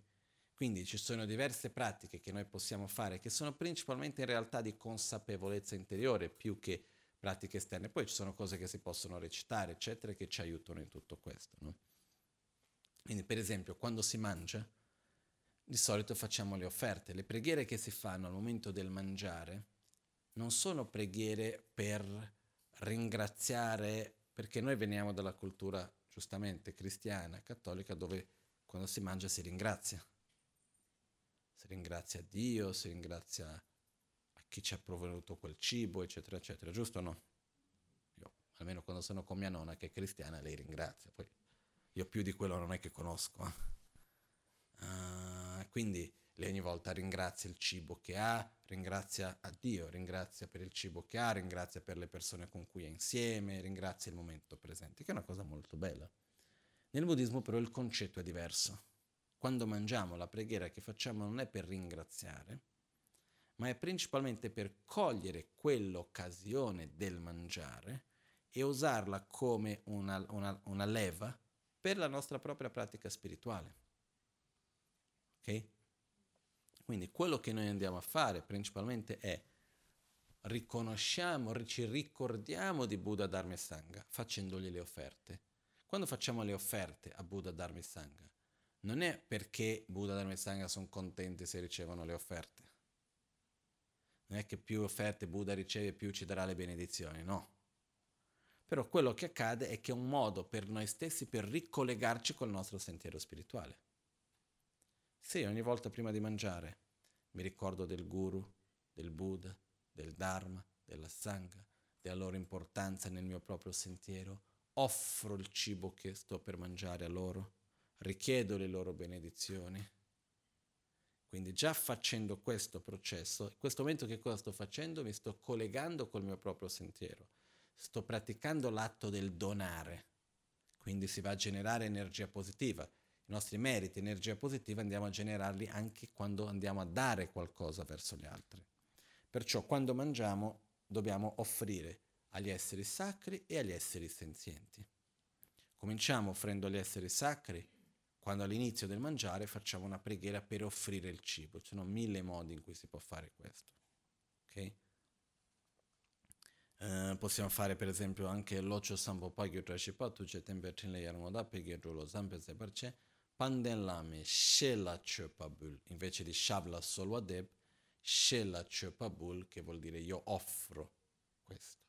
Quindi ci sono diverse pratiche che noi possiamo fare che sono principalmente in realtà di consapevolezza interiore più che pratiche esterne. Poi ci sono cose che si possono recitare, eccetera, che ci aiutano in tutto questo. No? Quindi, per esempio, quando si mangia, di solito facciamo le offerte. Le preghiere che si fanno al momento del mangiare non sono preghiere per ringraziare, perché noi veniamo dalla cultura giustamente cristiana, cattolica, dove quando si mangia si ringrazia si ringrazia Dio, si ringrazia a chi ci ha provveduto quel cibo, eccetera, eccetera, giusto o no? Io, almeno quando sono con mia nonna che è cristiana, lei ringrazia, poi io più di quello non è che conosco. Uh, quindi lei ogni volta ringrazia il cibo che ha, ringrazia a Dio, ringrazia per il cibo che ha, ringrazia per le persone con cui è insieme, ringrazia il momento presente, che è una cosa molto bella. Nel buddismo però il concetto è diverso quando mangiamo, la preghiera che facciamo non è per ringraziare, ma è principalmente per cogliere quell'occasione del mangiare e usarla come una, una, una leva per la nostra propria pratica spirituale. Ok? Quindi quello che noi andiamo a fare principalmente è riconosciamo, ci ricordiamo di Buddha Dharma e Sangha facendogli le offerte. Quando facciamo le offerte a Buddha Dharma e Sangha, non è perché Buddha Dharma e Sangha sono contenti se ricevono le offerte. Non è che più offerte Buddha riceve più ci darà le benedizioni, no. Però quello che accade è che è un modo per noi stessi per ricollegarci col nostro sentiero spirituale. Se ogni volta prima di mangiare mi ricordo del guru, del Buddha, del Dharma, della Sangha, della loro importanza nel mio proprio sentiero, offro il cibo che sto per mangiare a loro richiedo le loro benedizioni. Quindi già facendo questo processo, in questo momento che cosa sto facendo? Mi sto collegando col mio proprio sentiero, sto praticando l'atto del donare, quindi si va a generare energia positiva. I nostri meriti, energia positiva, andiamo a generarli anche quando andiamo a dare qualcosa verso gli altri. Perciò quando mangiamo dobbiamo offrire agli esseri sacri e agli esseri senzienti. Cominciamo offrendo agli esseri sacri quando all'inizio del mangiare facciamo una preghiera per offrire il cibo. Ci sono mille modi in cui si può fare questo. Okay? Uh, possiamo fare per esempio anche l'ocio sambo pagyo trashipa tu c'è tempe le yarmoda peghe lo zampe se perce panden lame shela chöpabul invece di shabla solo adeb shela chöpabul che vuol dire io offro questo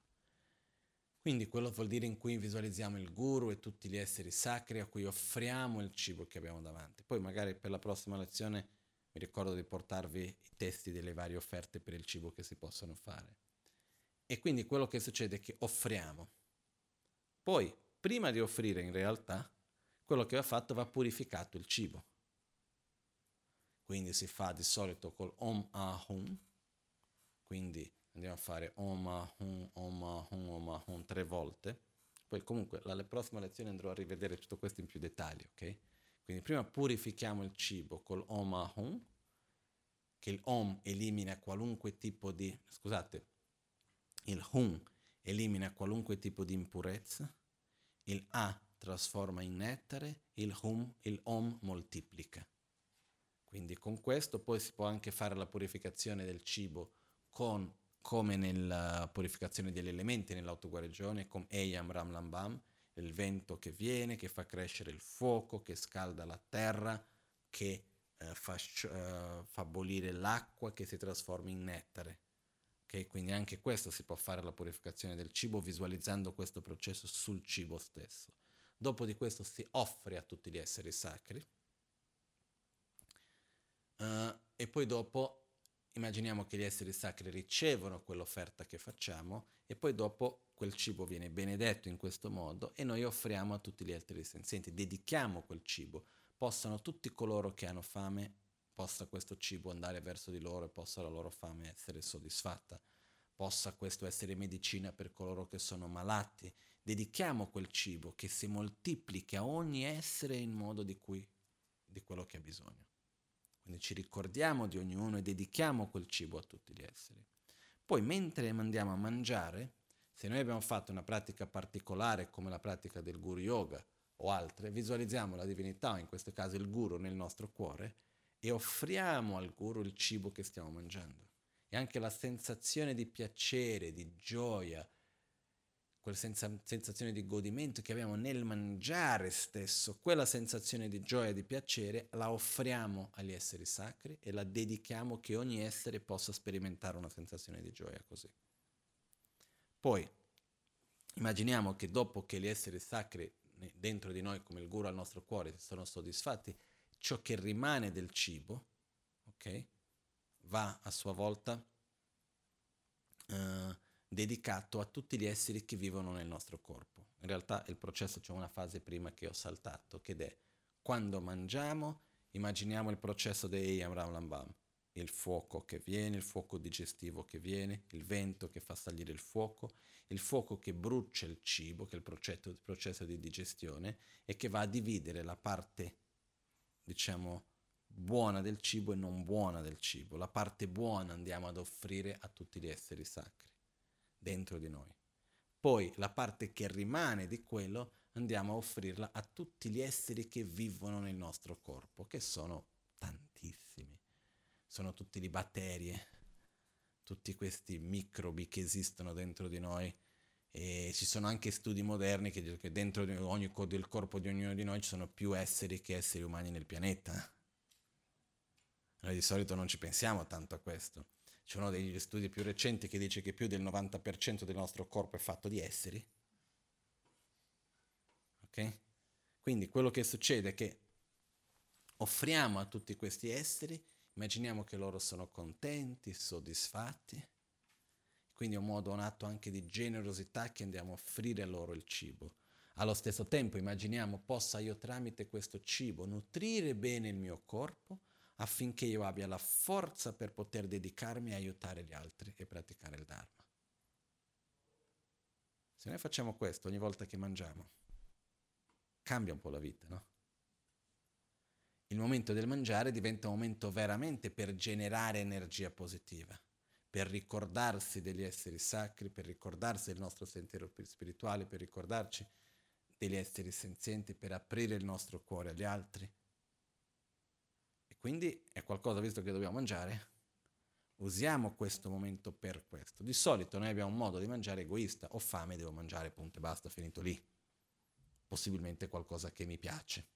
quindi quello vuol dire in cui visualizziamo il guru e tutti gli esseri sacri a cui offriamo il cibo che abbiamo davanti. Poi magari per la prossima lezione mi ricordo di portarvi i testi delle varie offerte per il cibo che si possono fare. E quindi quello che succede è che offriamo. Poi, prima di offrire in realtà, quello che va fatto va purificato il cibo. Quindi si fa di solito col Om Ahum, quindi andiamo a fare Oma, Hum, Oma, Hum, Oma, Hum tre volte. Poi comunque alla prossima lezione andrò a rivedere tutto questo in più dettagli, ok? Quindi prima purifichiamo il cibo col Oma, Hum, che il Om elimina qualunque tipo di, scusate, il Hum elimina qualunque tipo di impurezza, il A trasforma in nettare, il Hum, il Om moltiplica. Quindi con questo poi si può anche fare la purificazione del cibo con come nella purificazione degli elementi, nell'autoguarigione, con Eyam Ram Lambam, il vento che viene, che fa crescere il fuoco, che scalda la terra, che eh, fa, eh, fa bollire l'acqua, che si trasforma in nettare. Okay? Quindi anche questo si può fare la purificazione del cibo visualizzando questo processo sul cibo stesso. Dopo di questo si offre a tutti gli esseri sacri. Uh, e poi dopo immaginiamo che gli esseri sacri ricevono quell'offerta che facciamo e poi dopo quel cibo viene benedetto in questo modo e noi offriamo a tutti gli altri senzienti, dedichiamo quel cibo, possano tutti coloro che hanno fame, possa questo cibo andare verso di loro e possa la loro fame essere soddisfatta, possa questo essere medicina per coloro che sono malati, dedichiamo quel cibo che si moltiplica a ogni essere in modo di, cui, di quello che ha bisogno. Quindi ci ricordiamo di ognuno e dedichiamo quel cibo a tutti gli esseri. Poi mentre andiamo a mangiare, se noi abbiamo fatto una pratica particolare come la pratica del Guru Yoga, o altre, visualizziamo la divinità, in questo caso il guru, nel nostro cuore e offriamo al guru il cibo che stiamo mangiando. E anche la sensazione di piacere, di gioia, quella senza, sensazione di godimento che abbiamo nel mangiare stesso, quella sensazione di gioia e di piacere la offriamo agli esseri sacri e la dedichiamo che ogni essere possa sperimentare una sensazione di gioia così. Poi immaginiamo che dopo che gli esseri sacri dentro di noi, come il guru al nostro cuore, sono soddisfatti, ciò che rimane del cibo, ok, va a sua volta uh, dedicato a tutti gli esseri che vivono nel nostro corpo. In realtà il processo c'è una fase prima che ho saltato, che è quando mangiamo, immaginiamo il processo di Yam Lambam, il fuoco che viene, il fuoco digestivo che viene, il vento che fa salire il fuoco, il fuoco che brucia il cibo, che è il processo, il processo di digestione, e che va a dividere la parte, diciamo, buona del cibo e non buona del cibo. La parte buona andiamo ad offrire a tutti gli esseri sacri dentro di noi. Poi la parte che rimane di quello andiamo a offrirla a tutti gli esseri che vivono nel nostro corpo, che sono tantissimi. Sono tutti le batterie, tutti questi microbi che esistono dentro di noi. E ci sono anche studi moderni che dicono che dentro di ogni, del corpo di ognuno di noi ci sono più esseri che esseri umani nel pianeta. Noi di solito non ci pensiamo tanto a questo. C'è uno degli studi più recenti che dice che più del 90% del nostro corpo è fatto di esseri. Ok? Quindi quello che succede è che offriamo a tutti questi esseri, immaginiamo che loro sono contenti, soddisfatti, quindi è un modo, un atto anche di generosità che andiamo a offrire loro il cibo. Allo stesso tempo immaginiamo possa io tramite questo cibo nutrire bene il mio corpo affinché io abbia la forza per poter dedicarmi a aiutare gli altri e praticare il Dharma. Se noi facciamo questo ogni volta che mangiamo, cambia un po' la vita, no? Il momento del mangiare diventa un momento veramente per generare energia positiva, per ricordarsi degli esseri sacri, per ricordarsi del nostro sentiero spirituale, per ricordarci degli esseri senzienti, per aprire il nostro cuore agli altri, quindi è qualcosa, visto che dobbiamo mangiare, usiamo questo momento per questo. Di solito noi abbiamo un modo di mangiare egoista, ho fame, devo mangiare, punto e basta, finito lì. Possibilmente qualcosa che mi piace.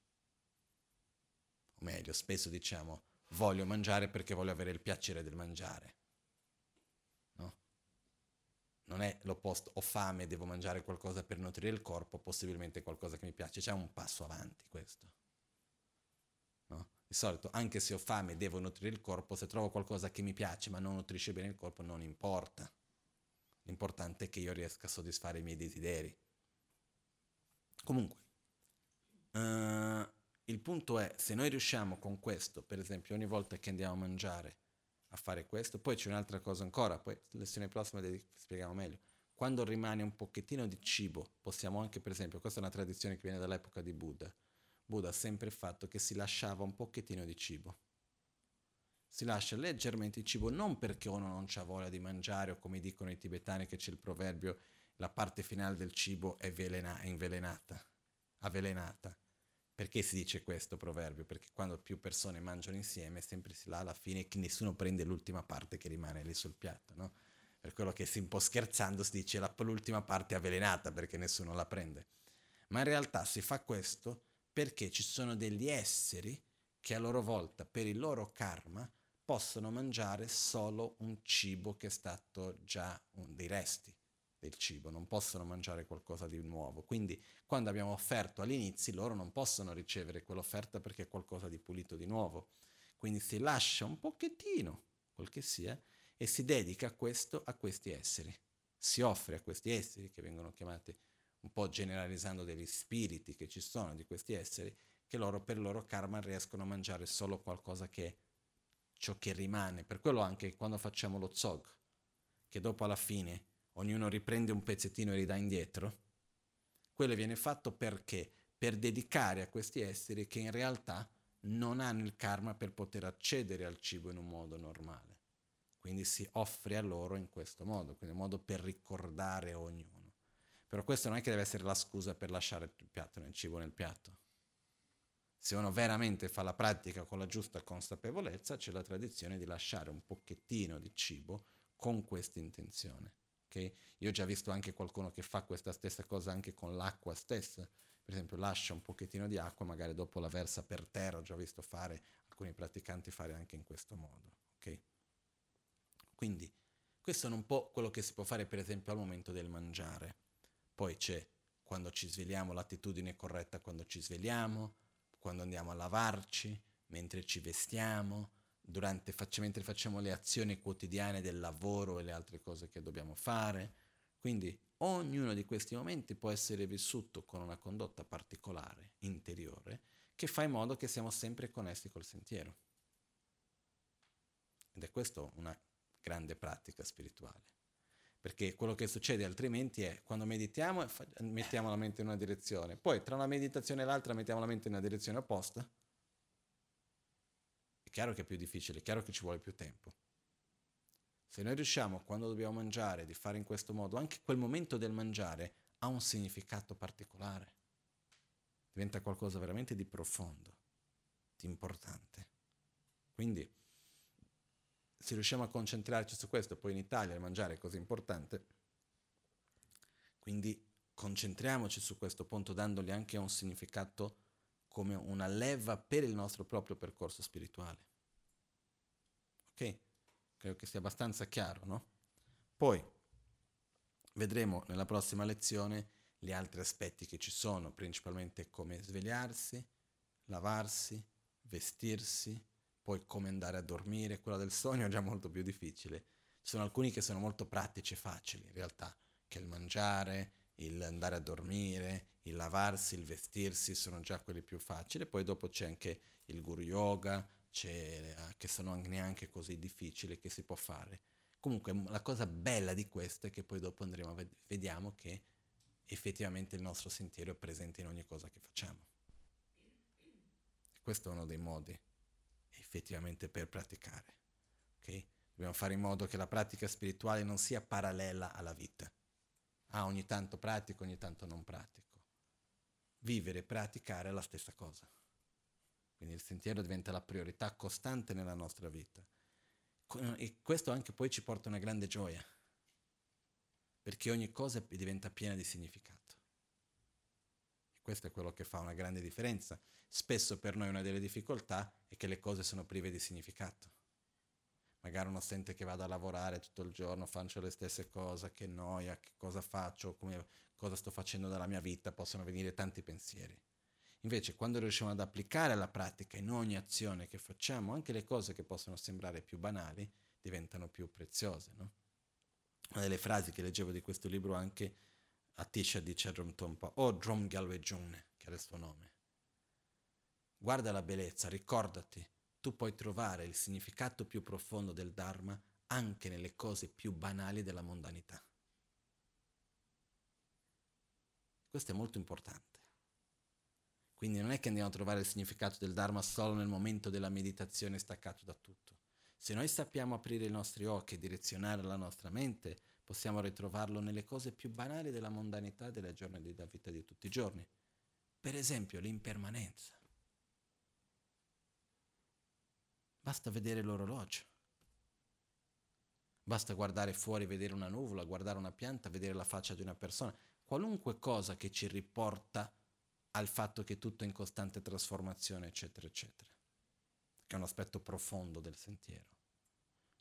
O meglio, spesso diciamo voglio mangiare perché voglio avere il piacere del mangiare. No? Non è l'opposto, ho fame, devo mangiare qualcosa per nutrire il corpo, possibilmente qualcosa che mi piace. C'è un passo avanti questo. Di solito, anche se ho fame e devo nutrire il corpo, se trovo qualcosa che mi piace ma non nutrisce bene il corpo, non importa. L'importante è che io riesca a soddisfare i miei desideri. Comunque, uh, il punto è, se noi riusciamo con questo, per esempio, ogni volta che andiamo a mangiare, a fare questo, poi c'è un'altra cosa ancora, poi lezione prossima spieghiamo meglio. Quando rimane un pochettino di cibo, possiamo anche, per esempio, questa è una tradizione che viene dall'epoca di Buddha, Buddha ha sempre fatto che si lasciava un pochettino di cibo. Si lascia leggermente il cibo non perché uno non ha voglia di mangiare o come dicono i tibetani che c'è il proverbio la parte finale del cibo è, velena, è invelenata, avvelenata. Perché si dice questo proverbio? Perché quando più persone mangiano insieme sempre si là alla fine che nessuno prende l'ultima parte che rimane lì sul piatto, no? Per quello che si un po' scherzando si dice la, l'ultima parte è avvelenata perché nessuno la prende. Ma in realtà si fa questo perché ci sono degli esseri che a loro volta, per il loro karma, possono mangiare solo un cibo che è stato già un, dei resti del cibo, non possono mangiare qualcosa di nuovo. Quindi quando abbiamo offerto all'inizio, loro non possono ricevere quell'offerta perché è qualcosa di pulito di nuovo. Quindi si lascia un pochettino, quel che sia, e si dedica a questo a questi esseri. Si offre a questi esseri che vengono chiamati un po' generalizzando degli spiriti che ci sono di questi esseri, che loro per il loro karma riescono a mangiare solo qualcosa che è ciò che rimane. Per quello anche quando facciamo lo zog, che dopo alla fine ognuno riprende un pezzettino e ridà indietro, quello viene fatto perché? Per dedicare a questi esseri che in realtà non hanno il karma per poter accedere al cibo in un modo normale. Quindi si offre a loro in questo modo, quindi un modo per ricordare ognuno. Però questo non è che deve essere la scusa per lasciare il piatto nel cibo nel piatto. Se uno veramente fa la pratica con la giusta consapevolezza, c'è la tradizione di lasciare un pochettino di cibo con questa intenzione. Okay? Io ho già visto anche qualcuno che fa questa stessa cosa anche con l'acqua stessa. Per esempio lascia un pochettino di acqua, magari dopo la versa per terra, ho già visto fare alcuni praticanti fare anche in questo modo. Okay? Quindi questo è un po' quello che si può fare per esempio al momento del mangiare. Poi c'è quando ci svegliamo l'attitudine corretta quando ci svegliamo, quando andiamo a lavarci, mentre ci vestiamo, durante, mentre facciamo le azioni quotidiane del lavoro e le altre cose che dobbiamo fare. Quindi ognuno di questi momenti può essere vissuto con una condotta particolare, interiore, che fa in modo che siamo sempre connessi col sentiero. Ed è questa una grande pratica spirituale. Perché quello che succede altrimenti è quando meditiamo mettiamo la mente in una direzione, poi tra una meditazione e l'altra mettiamo la mente in una direzione opposta. È chiaro che è più difficile, è chiaro che ci vuole più tempo. Se noi riusciamo, quando dobbiamo mangiare, di fare in questo modo, anche quel momento del mangiare ha un significato particolare. Diventa qualcosa veramente di profondo, di importante. Quindi, se riusciamo a concentrarci su questo, poi in Italia il mangiare è così importante, quindi concentriamoci su questo punto dandogli anche un significato come una leva per il nostro proprio percorso spirituale. Ok? Credo che sia abbastanza chiaro, no? Poi vedremo nella prossima lezione gli altri aspetti che ci sono, principalmente come svegliarsi, lavarsi, vestirsi, poi come andare a dormire. Quella del sogno è già molto più difficile. Ci sono alcuni che sono molto pratici e facili, in realtà, che il mangiare, il andare a dormire, il lavarsi, il vestirsi sono già quelli più facili. Poi dopo c'è anche il guru yoga, eh, che sono neanche così difficili che si può fare. Comunque la cosa bella di questo è che poi dopo andremo a ved- vediamo che effettivamente il nostro sentiero è presente in ogni cosa che facciamo. questo è uno dei modi effettivamente per praticare. Okay? Dobbiamo fare in modo che la pratica spirituale non sia parallela alla vita. Ah, ogni tanto pratico, ogni tanto non pratico. Vivere e praticare è la stessa cosa. Quindi il sentiero diventa la priorità costante nella nostra vita. E questo anche poi ci porta una grande gioia, perché ogni cosa diventa piena di significato. Questo è quello che fa una grande differenza. Spesso per noi una delle difficoltà è che le cose sono prive di significato. Magari uno sente che vado a lavorare tutto il giorno, faccio le stesse cose, che noia, che cosa faccio, come, cosa sto facendo della mia vita, possono venire tanti pensieri. Invece quando riusciamo ad applicare la pratica in ogni azione che facciamo, anche le cose che possono sembrare più banali diventano più preziose. No? Una delle frasi che leggevo di questo libro anche Atisha dice a Drom Tompa, o oh, Drom Galwe June, che era il suo nome. Guarda la bellezza, ricordati, tu puoi trovare il significato più profondo del Dharma anche nelle cose più banali della mondanità. Questo è molto importante. Quindi non è che andiamo a trovare il significato del Dharma solo nel momento della meditazione staccato da tutto. Se noi sappiamo aprire i nostri occhi e direzionare la nostra mente, possiamo ritrovarlo nelle cose più banali della mondanità della, della vita di tutti i giorni. Per esempio l'impermanenza. Basta vedere l'orologio. Basta guardare fuori, vedere una nuvola, guardare una pianta, vedere la faccia di una persona. Qualunque cosa che ci riporta al fatto che tutto è in costante trasformazione, eccetera, eccetera, che è un aspetto profondo del sentiero.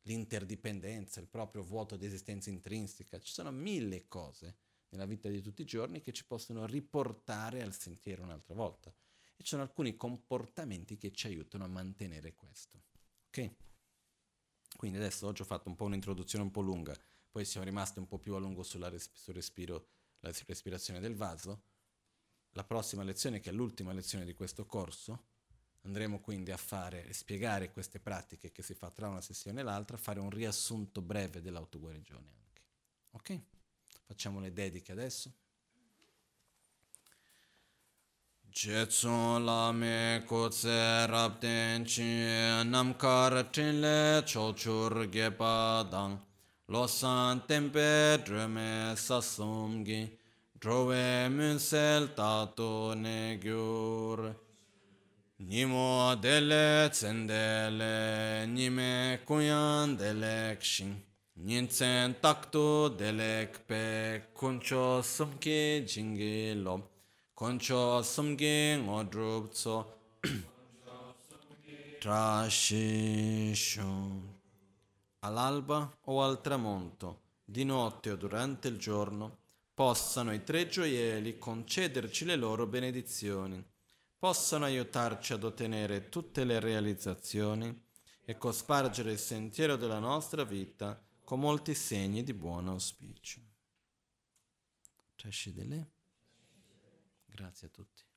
L'interdipendenza, il proprio vuoto di esistenza intrinseca, ci sono mille cose nella vita di tutti i giorni che ci possono riportare al sentiero un'altra volta. E ci sono alcuni comportamenti che ci aiutano a mantenere questo. Ok? Quindi adesso oggi ho fatto un po' un'introduzione un po' lunga, poi siamo rimasti un po' più a lungo res- sul respiro, la respirazione del vaso la prossima lezione, che è l'ultima lezione di questo corso, andremo quindi a fare e spiegare queste pratiche che si fa tra una sessione e l'altra, fare un riassunto breve dell'autoguarigione anche. Ok? Facciamo le dediche adesso. Jetsun la me kutse rabden chi namkar tinle chochur gepa dang lo san tempe drume sasum gi drove munsel tato ne gyur nimo dele tsendele nime kuyan delek shin Nyinsen takto delek pe kuncho sumke jingi lom concio sumge ngodrup tso trasciscion. All'alba o al tramonto, di notte o durante il giorno, possano i tre gioielli concederci le loro benedizioni, possano aiutarci ad ottenere tutte le realizzazioni e cospargere il sentiero della nostra vita con molti segni di buon auspicio. Grazie a tutti.